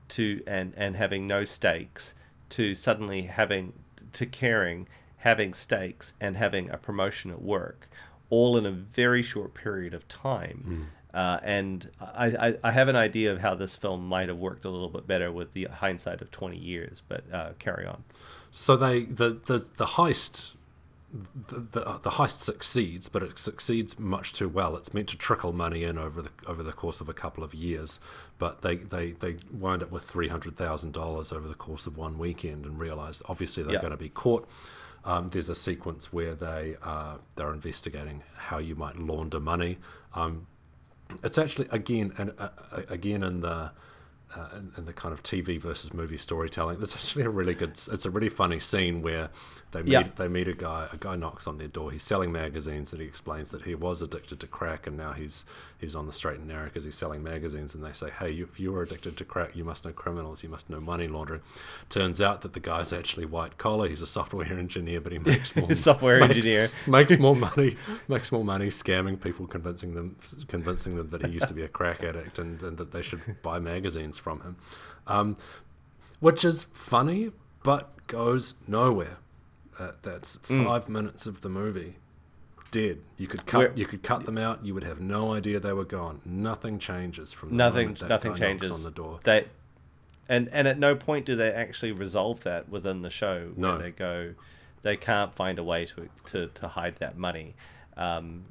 to and and having no stakes to suddenly having to caring, having stakes, and having a promotion at work, all in a very short period of time. Uh, and I, I, I have an idea of how this film might have worked a little bit better with the hindsight of 20 years, but uh, carry on. So they the the, the heist the, the the heist succeeds, but it succeeds much too well. It's meant to trickle money in over the over the course of a couple of years, but they they, they wind up with three hundred thousand dollars over the course of one weekend and realize obviously they're Yeah. going to be caught. Um, there's a sequence where they uh, they're investigating how you might launder money. Um, it's actually again and uh, again in the uh, and, and the kind of TV versus movie storytelling. There's actually a really good. It's a really funny scene where they meet Yeah. they meet a guy. A guy knocks on their door. He's selling magazines, and he explains that he was addicted to crack, and now he's he's on the straight and narrow because he's selling magazines. And they say, "Hey, you, if you were addicted to crack, you must know criminals. You must know money laundering." Turns out that the guy's actually white collar. He's a software engineer, but he makes more Software makes- engineer. makes more money makes more money scamming people convincing them convincing them that he used to be a crack addict and, and that they should buy magazines from him. Um, which is funny but goes nowhere. Uh, that's Mm. five minutes of the movie. Dead. You could cut you could cut them out. You would have no idea they were gone. Nothing changes from the nothing nothing changes. on the door. They and and at no point do they actually resolve that within the show. Where No. they go they can't find a way to to, to hide that money. Um,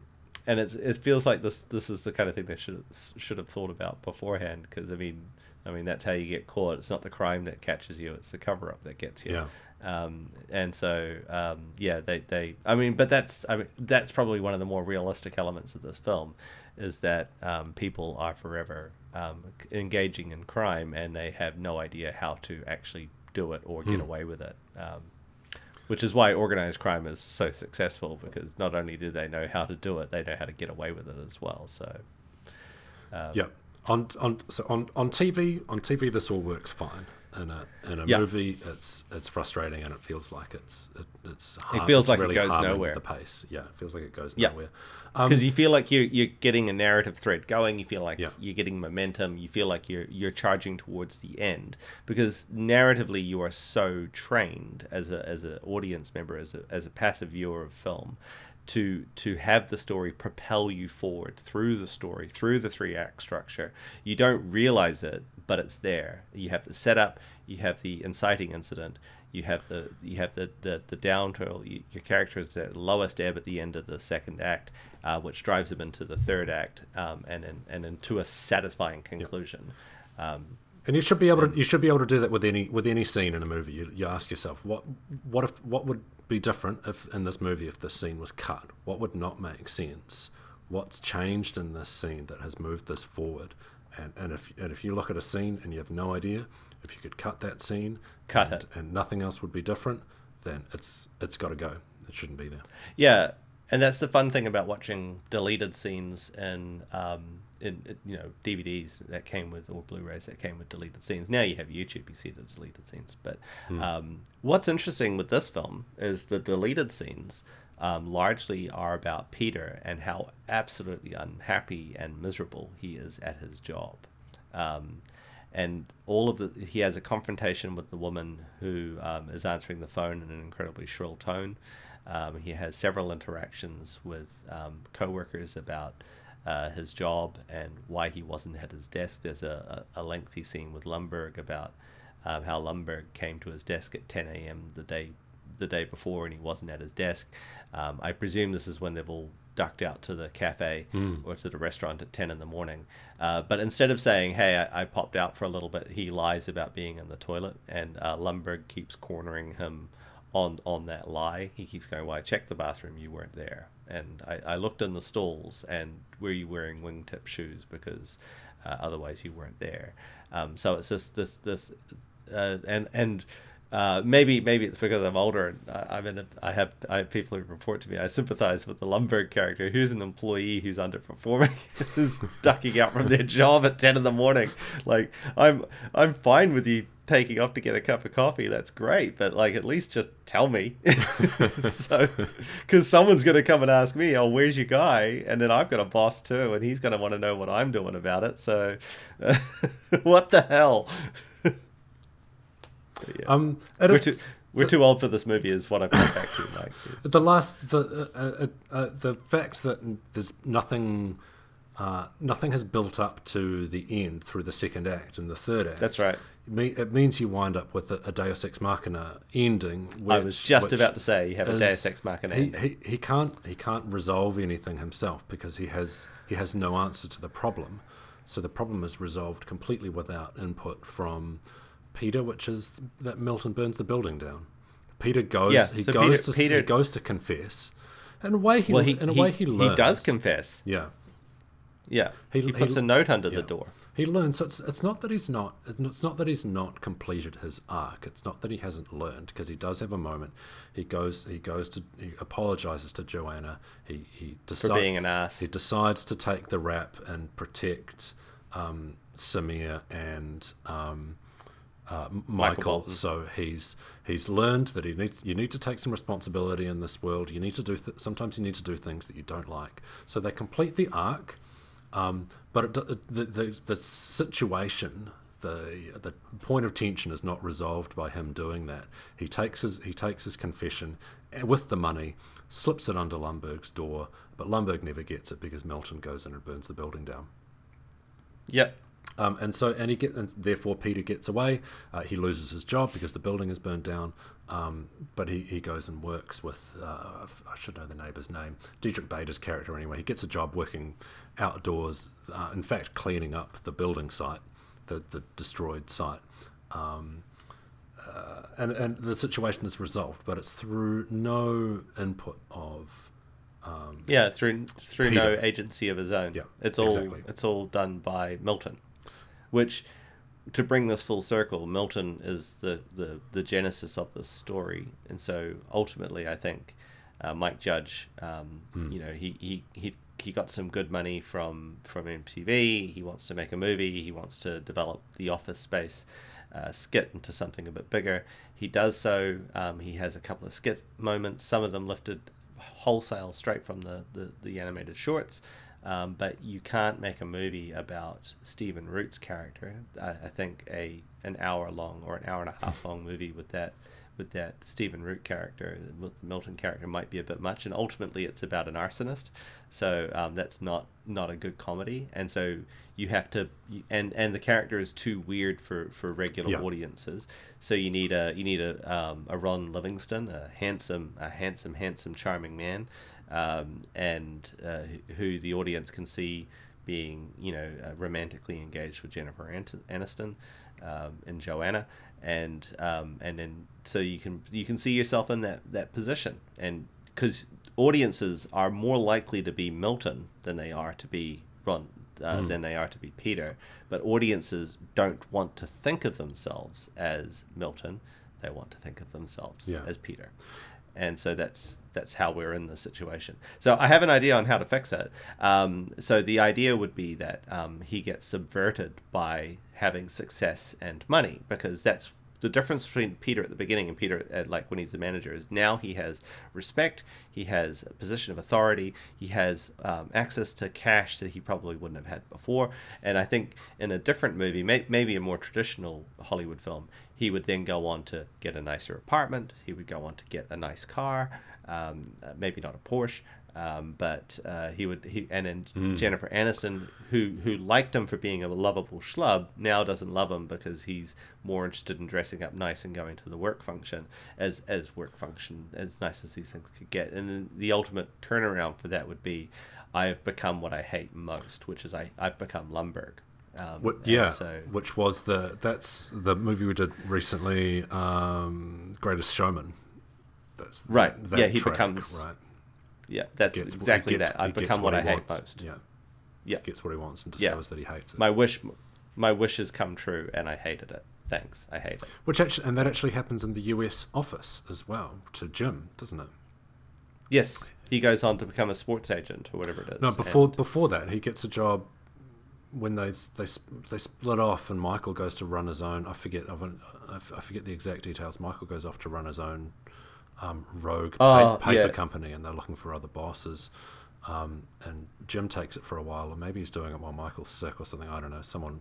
and it's, it feels like this this is the kind of thing they should should have thought about beforehand. Because I mean I mean that's how you get caught. It's not the crime that catches you it's the cover up that gets you. Yeah. um, and so um, yeah they, they I mean but that's I mean that's probably one of the more realistic elements of this film is that um, people are forever um, engaging in crime and they have no idea how to actually do it or get away with it. Um, which is why organized crime is so successful because not only do they know how to do it they know how to get away with it as well. So yeah on on so on on TV on TV this all works fine in a in a Yeah. movie it's it's frustrating and it feels like it's it, it's har- feels it's like it goes nowhere. the pace yeah it feels like it goes Yeah. nowhere um, because you feel like you you're getting a narrative thread going. You feel like Yeah. you're getting momentum. You feel like you're you're charging towards the end because narratively you are so trained as a as an audience member as a as a passive viewer of film to to have the story propel you forward through the story through the three act structure. You don't realize it, but it's there. You have the setup. You have the inciting incident you have the you have the the, the down twirl you, your character is at the lowest ebb at the end of the second act uh, which drives them into the third act um, and and, and into a satisfying conclusion um, and you should be able to you should be able to do that with any with any scene in a movie. You, you ask yourself what what if what would be different if in this movie if this scene was cut? What would not make sense? What's changed in this scene that has moved this forward? And and if and if you look at a scene and you have no idea if you could cut that scene Cut and, it. and nothing else would be different then it's it's got to go. It shouldn't be there. Yeah and that's the fun thing about watching deleted scenes in um, in in, you know DVDs that came with or Blu-rays that came with deleted scenes. Now you have YouTube, you see the deleted scenes. But um, what's interesting with this film is the deleted scenes um, largely are about Peter and how absolutely unhappy and miserable he is at his job. Um, and all of the he has a confrontation with the woman who um, is answering the phone in an incredibly shrill tone. Um, he has several interactions with um, coworkers about uh, his job and why he wasn't at his desk. There's a, a, lengthy scene with Lumbergh about um, how Lumbergh came to his desk at 10 a.m. the day the day before and he wasn't at his desk. Um, I presume this is when they've all ducked out to the cafe or to the restaurant at 10 in the morning. Uh, but instead of saying, hey, I, I popped out for a little bit, he lies about being in the toilet. And uh, Lumbergh keeps cornering him on, on that lie. He keeps going, well, I checked the bathroom, you weren't there. And I, I looked in the stalls, and were you wearing wingtip shoes? Because uh, otherwise you weren't there. Um, so it's just this, this, uh, and, and, uh, maybe maybe it's because I'm older and I, I'm in a, I have I have people who report to me. I sympathize with the Lumbergh character, who's an employee who's underperforming, who's ducking out from their job at ten in the morning. Like I'm I'm fine with you taking off to get a cup of coffee. That's great, but like at least just tell me, so because someone's gonna come and ask me, oh, where's your guy? And then I've got a boss too, and he's gonna want to know what I'm doing about it. So what the hell? Yeah. um We're too, we're too old for this movie, is what I've come back to. It's- the last the uh, uh, uh, the fact that there's nothing uh, nothing has built up to the end through the second act and the third act. That's right. It, means you wind up with a, a Deus Ex Machina ending. Which, I was just about to say you have a is- Deus Ex Machina. He, ending. he, he can't he can't resolve anything himself because he has he has no answer to the problem. So the problem is resolved completely without input from Peter, which is that Milton burns the building down. Peter goes Yeah, he so goes Peter- to Peter- he goes to confess. In a way he, well, he, in a he, way he learns. does confess. Yeah. Yeah, He- he, puts he- a note under yeah. the door. he learns. So it's it's not that he's not. It's not that he's not completed his arc. It's not that he hasn't learned because he does have a moment. He goes. He goes to. He apologizes to Joanna. He he decides for being an ass. He decides to take the rap and protect um, Samir and. Um, uh, Michael. so he's he's learned that he needs you need to take some responsibility in this world. You need to do th- sometimes you need to do things that you don't like. So they complete the arc, um, but it, the, the the situation the the point of tension is not resolved by him doing that. He takes his he takes his confession eh, with the money, slips it under Lumbergh's door, but Lumbergh never gets it because Milton goes in and burns the building down. Yep. Um, and so, and he get, and therefore Peter gets away. Uh, he loses his job because the building is burned down. Um, but he, he goes and works with uh, I should know the neighbour's name, Diedrich Bader's character. Anyway, he gets a job working outdoors. Uh, in fact, cleaning up the building site, the the destroyed site. Um, uh, and and the situation is resolved, but it's through no input of um, yeah through through Peter. no agency of his own. Yeah, it's all exactly. it's all done by Milton, which to bring this full circle, Milton is the the the genesis of this story, and so ultimately, I think uh, Mike Judge, um, Hmm. you know, he he he. He got some good money from from MTV. He wants to make a movie. He wants to develop the office space uh, skit into something a bit bigger. He does so. Um, he has a couple of skit moments. Some of them lifted wholesale straight from the, the, the animated shorts. Um, but you can't make a movie about Stephen Root's character. I, I think a an hour long or an hour and a half long movie with that with that Stephen Root character, the Milton character, might be a bit much. And ultimately, it's about an arsonist, so um, that's not not a good comedy. And so you have to, and and the character is too weird for for regular Yeah. audiences. So you need a you need a um, a Ron Livingston, a handsome a handsome handsome charming man, um, and uh, who the audience can see being you know uh, romantically engaged with Jennifer Aniston um, and Joanna, and um, and then so you can you can see yourself in that that position, and because audiences are more likely to be Milton than they are to be Ron uh, than they are to be Peter, but audiences don't want to think of themselves as Milton; they want to think of themselves Yeah. as Peter, and so that's that's how we're in this situation. So I have an idea on how to fix it. Um, so the idea would be that um, he gets subverted by having success and money because that's the difference between Peter at the beginning and Peter at like when he's the manager is now he has respect, he has a position of authority, he has um, access to cash that he probably wouldn't have had before. And I think in a different movie, may- maybe a more traditional Hollywood film, he would then go on to get a nicer apartment. He would go on to get a nice car, um, uh, maybe not a Porsche. Um, but uh, he would he and then Jennifer Aniston, who who liked him for being a lovable schlub, now doesn't love him because he's more interested in dressing up nice and going to the work function as as work function as nice as these things could get. And then the ultimate turnaround for that would be, I have become what I hate most, which is I I've become Lumbergh. Um, What, yeah, So which was the that's the movie we did recently, um, Greatest Showman. That's Right, yeah, he track, becomes right. yeah, that's Gets- exactly gets- that. I've become what, he I hate wants. most. Yeah, Yeah. gets what he wants and Yeah. discovers that he hates it. My wish, my wishes come true, and I hated it. Thanks, I hate it. Which actually, and that actually happens in the U.S. office as well to Jim, doesn't it? Yes, he goes on to become a sports agent or whatever it is. No, before and- before that, he gets a job when they they they split off, and Michael goes to run his own. I forget I I f- I forget the exact details. Michael goes off to run his own um, rogue pa- Oh, paper yeah. company, and they're looking for other bosses. Um, and Jim takes it for a while, or maybe he's doing it while Michael's sick or something. I don't know. Someone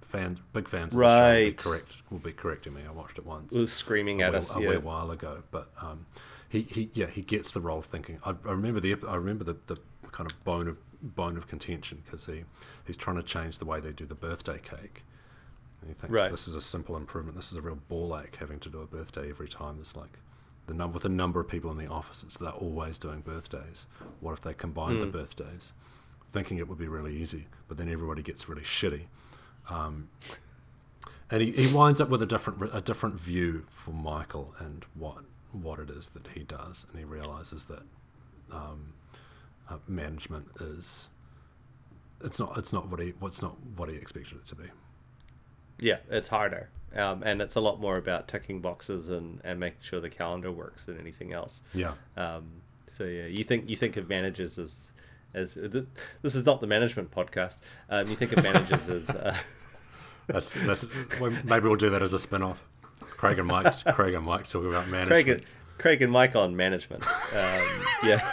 fan big fans of the show will be correct will be correcting me. I watched it once was screaming at wee, us. a yeah. wee while ago. But um, he, he yeah he gets the role thinking. I, I remember the I remember the, the kind of bone of bone of contention because he he's trying to change the way they do the birthday cake. And he thinks Right. this is a simple improvement. This is a real ball ache having to do a birthday every time. There's like the number with the number of people in the office. It's they're always doing birthdays. What if they combined Hmm. the birthdays? Thinking it would be really easy, but then everybody gets really shitty. Um, and he, he winds up with a different a different view for Michael and what what it is that he does, and he realizes that um, uh, management is it's not it's not what he what's not what he expected it to be. Yeah, it's harder. Um, and it's a lot more about ticking boxes and, and making sure the calendar works than anything else. Yeah. Um, so yeah, you think you think of managers as as this is not the management podcast. Um, you think of managers as uh, that's, that's maybe we'll do that as a spin-off. Craig and Mike, Craig and Mike talk about management. Craig and, Craig and Mike on management. Um, yeah.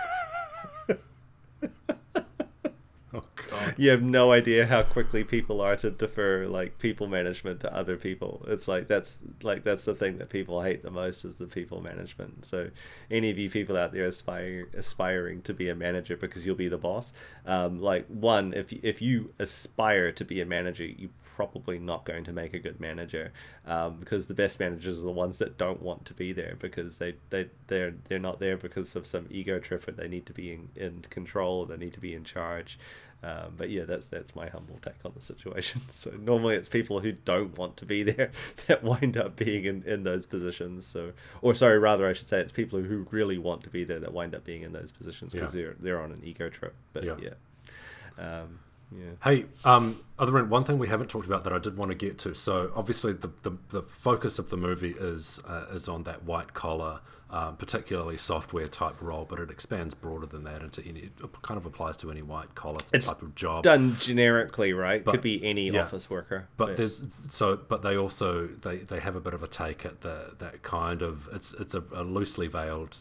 Oh God. You have no idea how quickly people are to defer like people management to other people. It's like that's like that's the thing that people hate the most is the people management. So any of you people out there aspire, aspiring to be a manager because you'll be the boss, um, like one if if you aspire to be a manager, you probably not going to make a good manager um, because the best managers are the ones that don't want to be there because they, they they're they're not there because of some ego trip or they need to be in, in control they need to be in charge um, but yeah that's that's my humble take on the situation so normally it's people who don't want to be there that wind up being in, in those positions so or sorry rather I should say it's people who really want to be there that wind up being in those positions because Yeah. they're they're on an ego trip but Yeah. yeah um, yeah Hey, um, other than one thing we haven't talked about that I did want to get to. So obviously the the, the focus of the movie is uh, is on that white collar, um, particularly software type role, but it expands broader than that into any. It kind of applies to any white collar It's type of job. done generically right But- could be any yeah. office worker But there's so, but they also they, they have a bit of a take at the that kind of it's it's a, a loosely veiled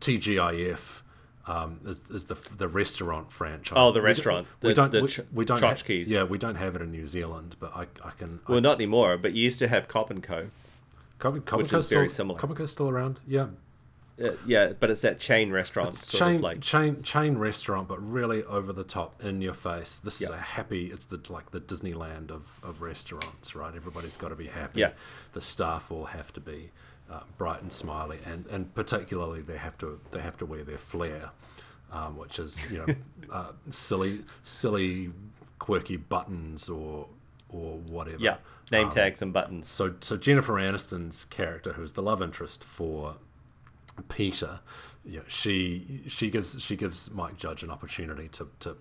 TGIF um, is, is the the restaurant franchise. Oh, the We don't- restaurant, We don't the we, we don't ha- yeah we don't have it in New Zealand, but I I can I, Well, not anymore, but you used to have Cobb and Co. Comic which Comic is very still, similar. Comic still around, yeah. Uh, yeah, but it's that chain restaurant It's sort chain of like chain chain restaurant, but really over the top, in your face. This is a happy. It's the like the Disneyland of, of restaurants, right? Everybody's got to be happy. Yeah. The staff all have to be uh, bright and smiley, and, and particularly they have to they have to wear their flair, um, which is you know uh, silly silly quirky buttons or or whatever. yeah, name Um, tags and buttons. so so Jennifer Aniston's character, who's the love interest for Peter, you know, she she gives she gives Mike Judge an opportunity to to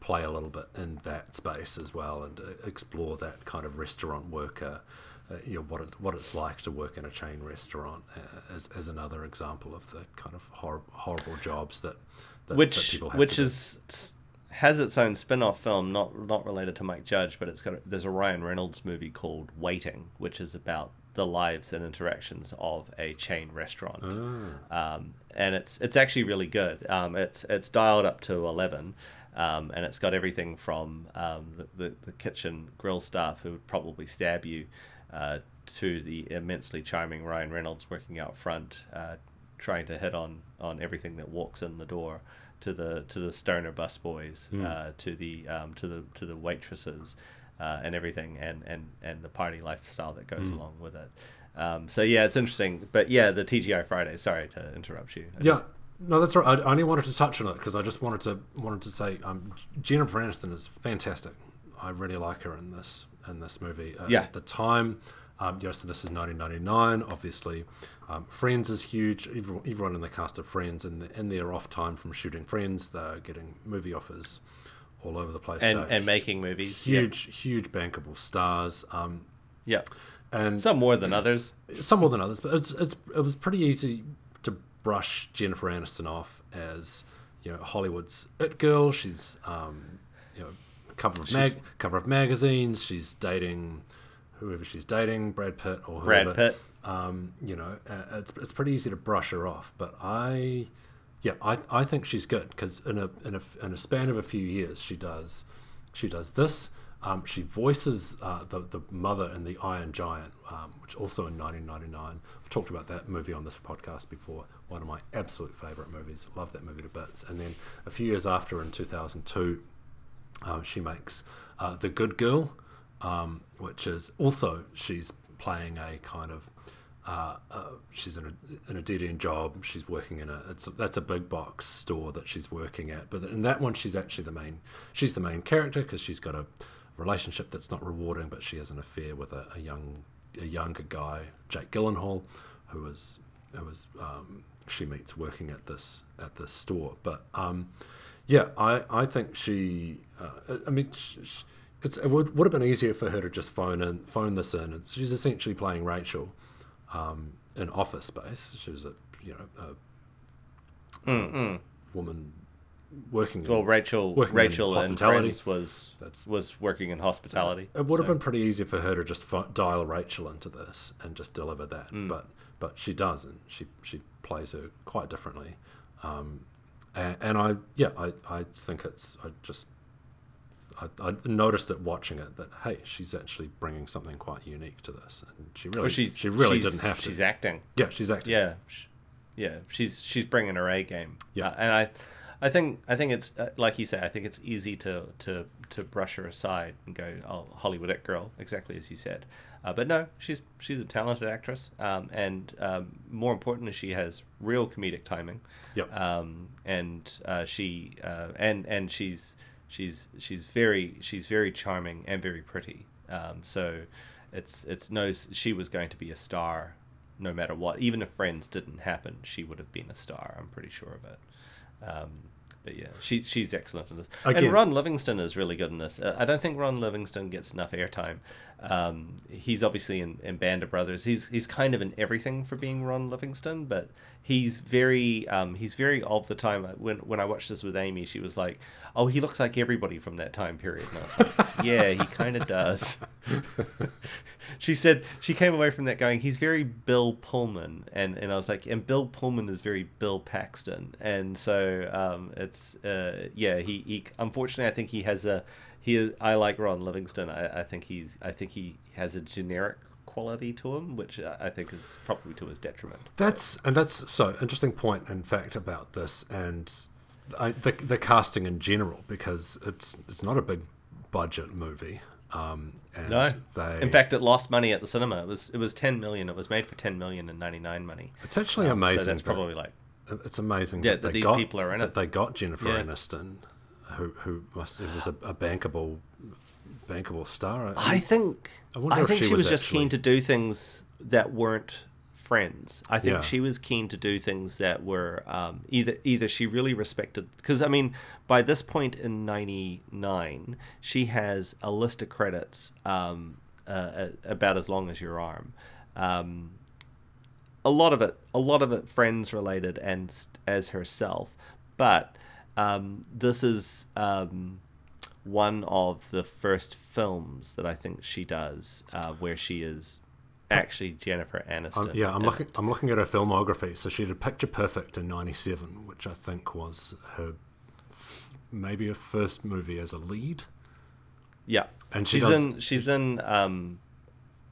play a little bit in that space as well and uh, explore that kind of restaurant worker. Uh, you know what it, what it's like to work in a chain restaurant uh, as, as another example of the kind of hor- horrible jobs that, that that which people have which to do. is has its own spin-off film not not related to Mike Judge but it's got a, there's a Ryan Reynolds movie called Waiting which is about the lives and interactions of a chain restaurant Ah. um, and it's it's actually really good um, it's it's dialed up to 11 um, and it's got everything from um, the, the, the kitchen grill staff who would probably stab you uh, to the immensely charming Ryan Reynolds working out front uh, trying to hit on on everything that walks in the door to the to the stoner busboys uh, to the um, to the to the waitresses uh, and everything and, and and the party lifestyle that goes along with it. Um, so yeah it's interesting. But yeah the TGI Friday sorry to interrupt you. I Yeah, just- no, that's right. I I only wanted to touch on it because I just wanted to wanted to say um, Jennifer Aniston is fantastic. I really like her in this in this movie. Uh, Yeah. At the time, um, yeah, so this is 1999. Obviously, um, Friends is huge. Everyone, everyone in the cast of Friends, and in their off time from shooting Friends, they're getting movie offers all over the place. and and making movies huge, huge bankable stars. Um, yeah and some more than others some more than others, but it's it's it was pretty easy to brush Jennifer Aniston off as you know Hollywood's it girl. She's um, you know cover of mag cover of magazines. She's dating whoever she's dating, Brad Pitt or whoever. Brad whoever. Pitt Um, you know, uh, it's it's pretty easy to brush her off, but I. Yeah, I, I think she's good because in a, in a in a span of a few years she does she does this. Um, she voices uh, the the mother in the Iron Giant, um, which also in 1999. I've talked about that movie on this podcast before. One of my absolute favorite movies. Love that movie to bits. And then a few years after, in 2002, um, she makes uh, The Good Girl, um, which is also she's playing a kind of uh, uh, she's in a in a dead end job. She's working in a a, that's a big box store that she's working at. But in that one, she's actually the main she's the main character because she's got a relationship that's not rewarding, but she has an affair with a, a young a younger guy, Jake Gyllenhaal, who is um, she meets working at this at this store. But um, Yeah, I, I think she. Uh, I mean, sh sh it's it would, would have been easier for her to just phone in, phone this in. It's, she's essentially playing Rachel um, in Office Space. She was a you know a woman working. Well, in, Rachel, working Rachel and hospitality. Was That's- was working in hospitality. It would have been pretty easy for her to just pho- dial Rachel into this and just deliver that, but but she doesn't. She she plays her quite differently, um, and, and I yeah I, I think it's I just I, I noticed it watching it that hey she's actually bringing something quite unique to this, and she really Well, she really didn't have to. She's acting. yeah, she's acting. Yeah, yeah. She's she's bringing her A game. Yeah. Uh, and I, I think I think it's uh, like you say. I think it's easy to to to brush her aside and go, oh, Hollywood it girl, exactly as you said. Uh, but no, she's she's a talented actress, um, and um, more importantly, she has real comedic timing. Yep. Um, and uh, she uh, and and she's she's she's very she's very charming and very pretty. Um, so it's it's no she was going to be a star no matter what. Even if Friends didn't happen, she would have been a star. I'm pretty sure of it. Um, but yeah, she, she's excellent in this. Again- and Ron Livingston is really good in this. Uh, I don't think Ron Livingston gets enough airtime. Um, he's obviously in, in Band of Brothers. He's he's kind of in everything for being Ron Livingston, but he's very um, he's very of the time. When when I watched this with Amy, she was like, "Oh, he looks like everybody from that time period." And I was like, "Yeah, he kind of does." she said she came away from that going, "He's very Bill Pullman," and and I was like, "And Bill Pullman is very Bill Paxton," and so um, it's uh, yeah, he, he unfortunately I think he has a he is, I like Ron Livingston. I, I think he's I think he has a generic quality to him, which I think is probably to his detriment. That's and that's so interesting point in fact about this and I, the the casting in general because it's it's not a big budget movie. Um, and No, they, in fact, it lost money at the cinema. It was it was ten million. It was made for ten million in ninety nine money. it's actually Um, amazing. So that's that- probably like it's amazing Yeah, that, that they these got, people are in that it. they got Jennifer Yeah. Aniston, who who must it was a, a bankable bankable star. I think I I, think she she, was, was just actually- keen to do things that weren't friends. I think Yeah. she was keen to do things that were um, either either she really respected because I mean by this point in '99 she has a list of credits um, uh, about as long as your arm. Um, a lot of it, a lot of it friends related and as herself, but um, this is um, one of the first films that I think she does uh, where she is actually Jennifer Aniston. Um, yeah, I'm looking. I'm looking at her filmography. So she did Picture Perfect in '97, which I think was her maybe her first movie as a lead. Yeah, And she she's does- in she's in um,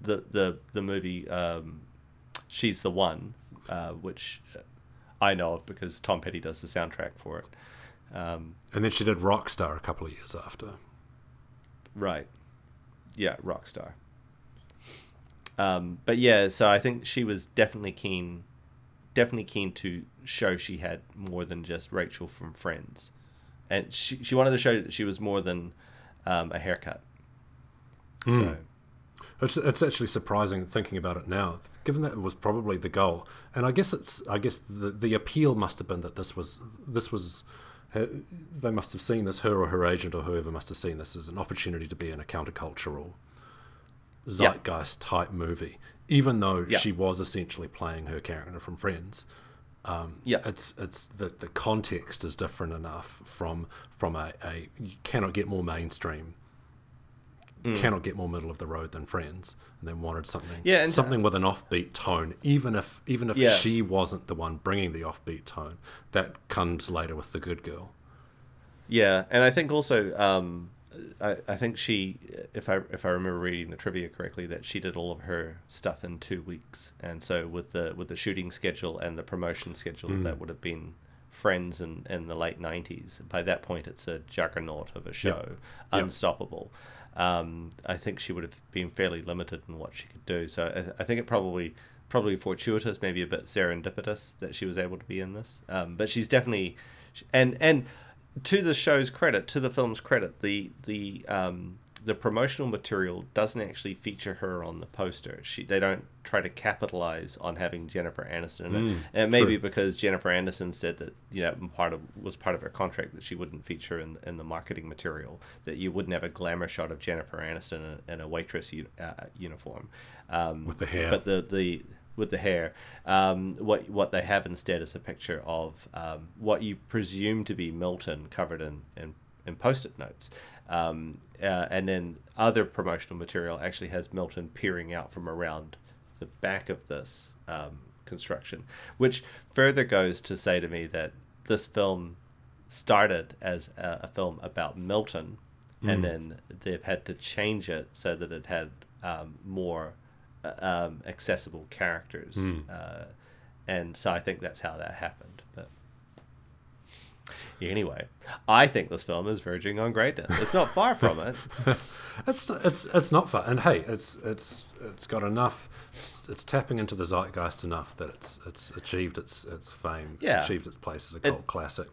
the the the movie um, She's the One, uh, which I know of because Tom Petty does the soundtrack for it. Um, And then she did Rockstar a couple of years after. Right. Yeah, Rockstar. Um, but yeah, so I think she was definitely keen, definitely keen to show she had more than just Rachel from Friends, and she she wanted to show that she was more than um, a haircut. So It's, it's actually surprising thinking about it now, given that it was probably the goal. And I guess it's I guess the the appeal must have been that this was this was her, they must have seen this her or her agent or whoever must have seen this as an opportunity to be in a countercultural zeitgeist type movie, even though Yeah. she was essentially playing her character from Friends. Um, Yeah. it's it's the the context is different enough from from a, a you cannot get more mainstream Mm. cannot get more middle of the road than Friends, and then wanted something, Yeah, and- something with an offbeat tone. Even if even if Yeah. she wasn't the one bringing the offbeat tone, that comes later with the Good Girl. Yeah, and I think also, um, I, I think she, if I if I remember reading the trivia correctly, that she did all of her stuff in two weeks, and so with the with the shooting schedule and the promotion schedule, that would have been Friends in, in the late nineties. By that point, it's a juggernaut of a show, Yeah. unstoppable. Um, I think she would have been fairly limited in what she could do. So I, I think it probably probably fortuitous, maybe a bit serendipitous that she was able to be in this. Um, but she's definitely, and and to the show's credit, to the film's credit, the the um, the promotional material doesn't actually feature her on the poster. She they don't try to capitalize on having Jennifer Aniston in it. Mm, and it may because Jennifer Aniston said that you know part of was part of her contract that she wouldn't feature in in the marketing material that you wouldn't have a glamour shot of Jennifer Aniston in, in a waitress u- uh, uniform um, With the hair. But the the with the hair, um, what what they have instead is a picture of um, what you presume to be Milton covered in in, in post-it notes. Um, uh, and then other promotional material actually has Milton peering out from around the back of this um, construction, which further goes to say to me that this film started as a, a film about Milton, and then they've had to change it so that it had um, more uh, um, accessible characters, uh, and so I think that's how that happened. But anyway, I think this film is verging on greatness. It's not far from it. It's it's it's not far. and hey, it's it's it's got enough. It's, it's tapping into the zeitgeist enough that it's it's achieved its its fame. It's Yeah. achieved its place as a cult classic.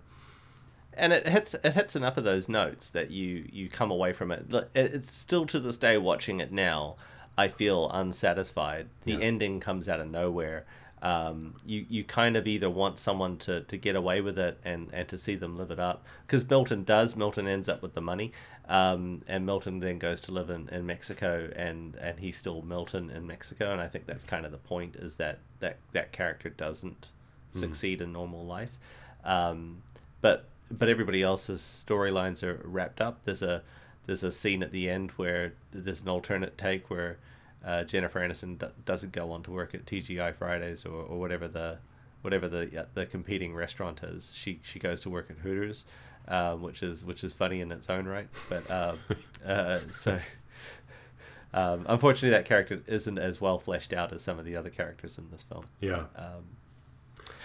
and it hits it hits enough of those notes that you you come away from it. It- It's still to this day watching it now. I feel unsatisfied. The Yeah. ending comes out of nowhere. Um, you you kind of either want someone to, to get away with it and, and to see them live it up because Milton does. Milton ends up with the money, um, and Milton then goes to live in, in Mexico and, and he's still Milton in Mexico. And I think that's kind of the point is that that, that character doesn't succeed in normal life. Um, but but everybody else's storylines are wrapped up. There's a there's a scene at the end where there's an alternate take where uh, Jennifer Aniston d- doesn't go on to work at TGI Fridays or, or whatever the whatever the yeah, the competing restaurant is. She she goes to work at Hooters, um, which is which is funny in its own right. But um, uh, so. Um, unfortunately, that character isn't as well fleshed out as some of the other characters in this film. Yeah. Um,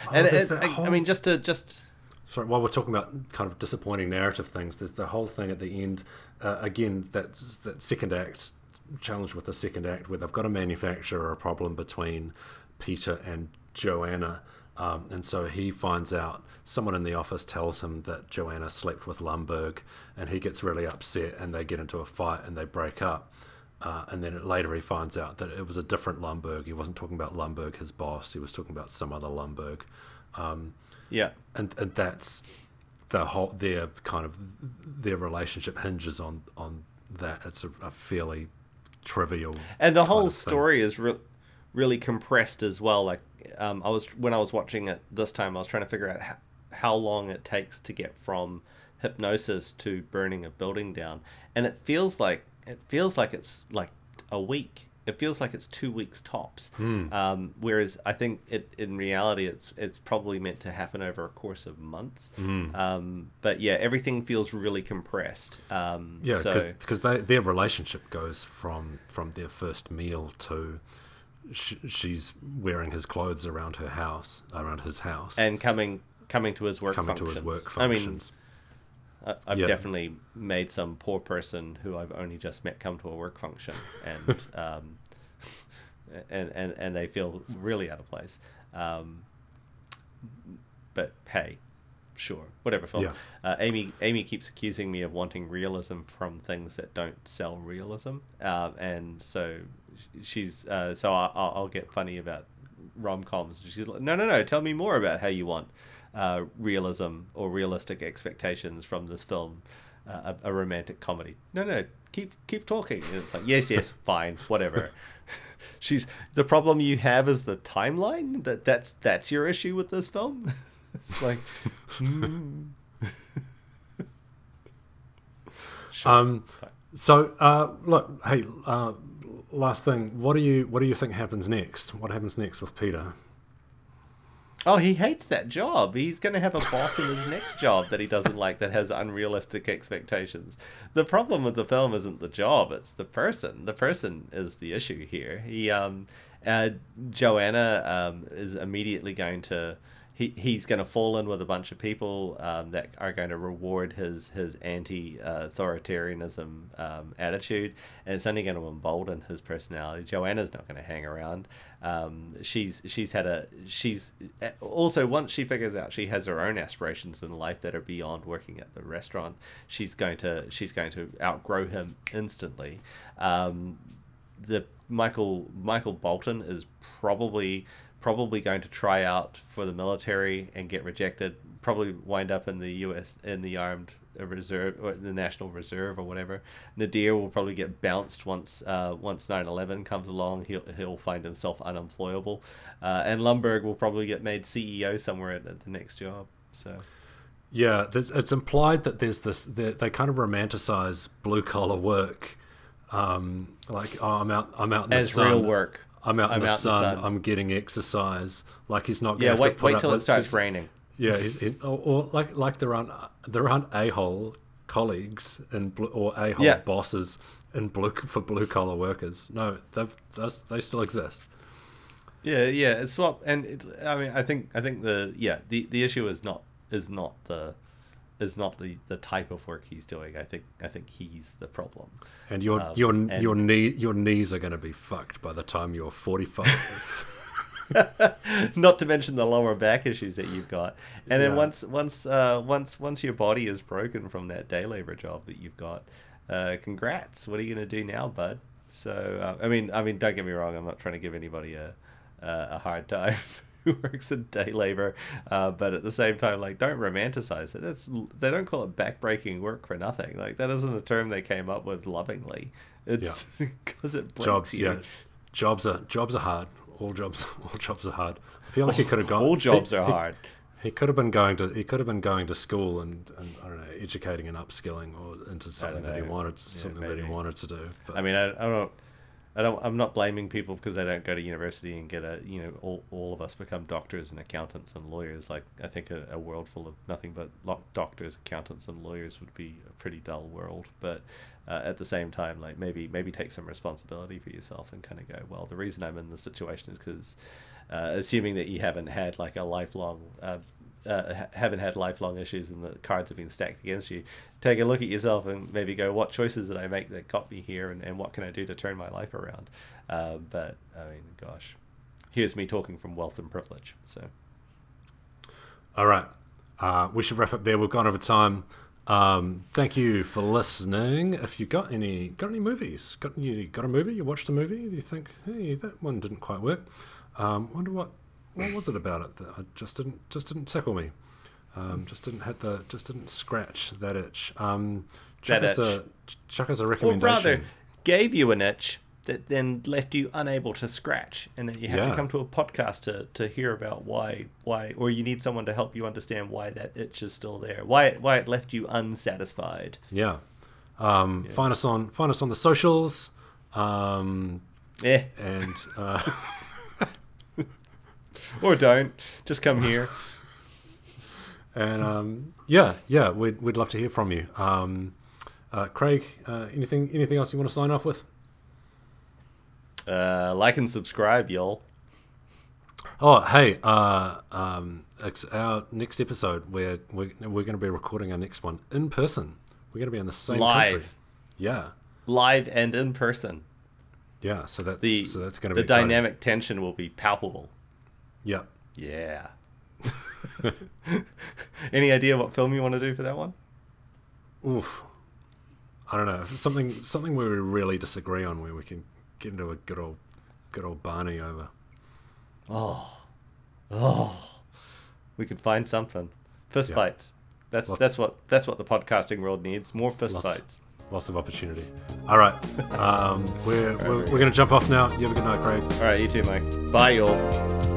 Oh, and there's it- that I, I mean, just to just Sorry, while we're talking about kind of disappointing narrative things, there's the whole thing at the end. Uh, again, that's that second act challenge with the second act where they've got to manufacture a problem between Peter and Joanna. Um, and so he finds out someone in the office tells him that Joanna slept with Lumbergh, and he gets really upset, and they get into a fight and they break up. Uh, and then later he finds out that it was a different Lumbergh. He wasn't talking about Lumbergh, his boss. He was talking about some other Lumbergh. Um, yeah. and and that's the whole their kind of their relationship hinges on on that. It's a, a fairly trivial and the whole of thing. story is re- really compressed as well like um, i was when i was watching it this time i was trying to figure out how, how long it takes to get from hypnosis to burning a building down and it feels like it feels like it's like a week it feels like it's two weeks tops Hmm. um, whereas i think it in reality it's it's probably meant to happen over a course of months Hmm. um, but yeah everything feels really compressed um, Yeah, so because they their relationship goes from from their first meal to sh- she's wearing his clothes around her house, around his house, and coming coming to his work coming functions. to his work I mean, functions. I- I've Yeah. definitely made some poor person who I've only just met come to a work function, and um, and, and and they feel really out of place. Um, but hey, sure, whatever. Phil. Yeah. Uh, Amy Amy keeps accusing me of wanting realism from things that don't sell realism, um, and so she's uh, so I, I'll, I'll get funny about rom coms. She's like, no, no, no. Tell me more about how you want uh, realism or realistic expectations from this film, uh, a, a romantic comedy. No, no, keep keep talking. And it's like, yes, yes, fine, whatever. She's the problem you have is the timeline. That that's that's your issue with this film. it's like. Sure, Um. So uh, look, hey, uh, last thing, what do you what do you think happens next? What happens next with Peter? Oh, he hates that job. He's going to have a boss in his next job that he doesn't like that has unrealistic expectations. The problem with the film isn't the job, it's the person. The person is the issue here. He um uh, Joanna um is immediately going to he, he's going to fall in with a bunch of people um, that are going to reward his his anti-authoritarianism um, attitude, and it's only going to embolden his personality. Joanna's not going to hang around. Um, she's she's had a she's also once she figures out she has her own aspirations in life that are beyond working at the restaurant. She's going to she's going to outgrow him instantly. Um, the Michael Michael Bolton is probably probably going to try out for the military and get rejected. Probably wind up in the U.S. in the armed reserve or the national reserve or whatever. Nadir will probably get bounced once uh, once 9/11 comes along. He'll he'll find himself unemployable, uh, and Lumbergh will probably get made CEO somewhere at, at the next job. So. Yeah, it's implied that there's this. They kind of romanticize blue collar work, um, like oh, I'm out, I'm out in as the sun. real work. I'm out in I'm the, out in the sun, sun. I'm getting exercise. Like he's not. Yeah, wait to put wait up till it starts he's- raining. Yeah, he's, he, or, or like like there aren't there aren't a hole colleagues and or a hole Yeah. bosses in blue for blue collar workers. No, they still exist. Yeah, yeah, it's swap, and it, I mean, I think, I think the yeah, the the issue is not is not the is not the the type of work he's doing. I think I think he's the problem. And your Um, your and- your knee your knees are going to be fucked by the time you're 45. not to mention the lower back issues that you've got. And then once once uh, once once your body is broken from that day labor job that you've got, uh, congrats. What are you gonna do now, bud? So uh, I mean I mean don't get me wrong. I'm not trying to give anybody a a, a hard time. Who works in day labor, uh, but at the same time, like, don't romanticize it. That's they don't call it backbreaking work for nothing. Like, that isn't a term they came up with lovingly. It's because it blinks jobs, you. yeah, jobs are jobs are hard. All jobs, all jobs are hard. I feel like he could have gone. All jobs he- are hard. He could have been going to he could have been going to school and, and I don't know educating and upskilling or into something that he wanted Yeah, something that he wanted to do. But I mean, I, I don't, I don't, I'm not blaming people because they don't go to university and get a, you know, all, all of us become doctors and accountants and lawyers. Like, I think a, a world full of nothing but doctors, accountants, and lawyers would be a pretty dull world. But uh, at the same time, like maybe maybe take some responsibility for yourself and kind of go, well, the reason I'm in this situation is because, uh, assuming that you haven't had like a lifelong. Uh, uh, haven't had lifelong issues and the cards have been stacked against you, take a look at yourself and maybe go, what choices did I make that got me here and, and what can I do to turn my life around? Uh, but, I mean, gosh, here's me talking from wealth and privilege. So, all right, uh, we should wrap up there. We've gone over time. Um, thank you for listening. If you got any got any movies, got you got a movie, you watched a movie, you think, hey, that one didn't quite work. Um, wonder what what was it about it that I just didn't just didn't tickle me. Um, just didn't hit the just didn't scratch that itch. Um, chuck That us a itch. chuck us a or recommendation. rather, gave you an itch that then left you unable to scratch. And then you have Yeah. to come to a podcast to, to hear about why, why, or you need someone to help you understand why that itch is still there, why, it- why it left you unsatisfied. Yeah. Um, Find us on find us on the socials. Um, Eh, and uh, or don't. Just come here. and um, yeah, yeah, we'd we'd love to hear from you. Um, uh, Craig, uh, anything anything else you want to sign off with? Uh, like and subscribe, y'all. Oh, hey, uh, um, it's our next episode. We're we're, we're going to be recording our next one in person. We're going to be in the same Live. country. Yeah, Live and in person. yeah. So that's The, so that's going to the be exciting. dynamic tension will be palpable. Yeah. Yeah. Any idea what film you want to do for that one? Oof. I don't know. Something something where we really disagree on, where we can get into a good old good old Barney over. Oh, oh, we could find something. Fist Yeah. fights. That's Lots- that's what that's what the podcasting world needs. More fist Lots- fights. Lots of opportunity. All right. Um, we're, we're, we're going to jump off now. You have a good night, Craig. All right, you too, Mike. Bye, y'all.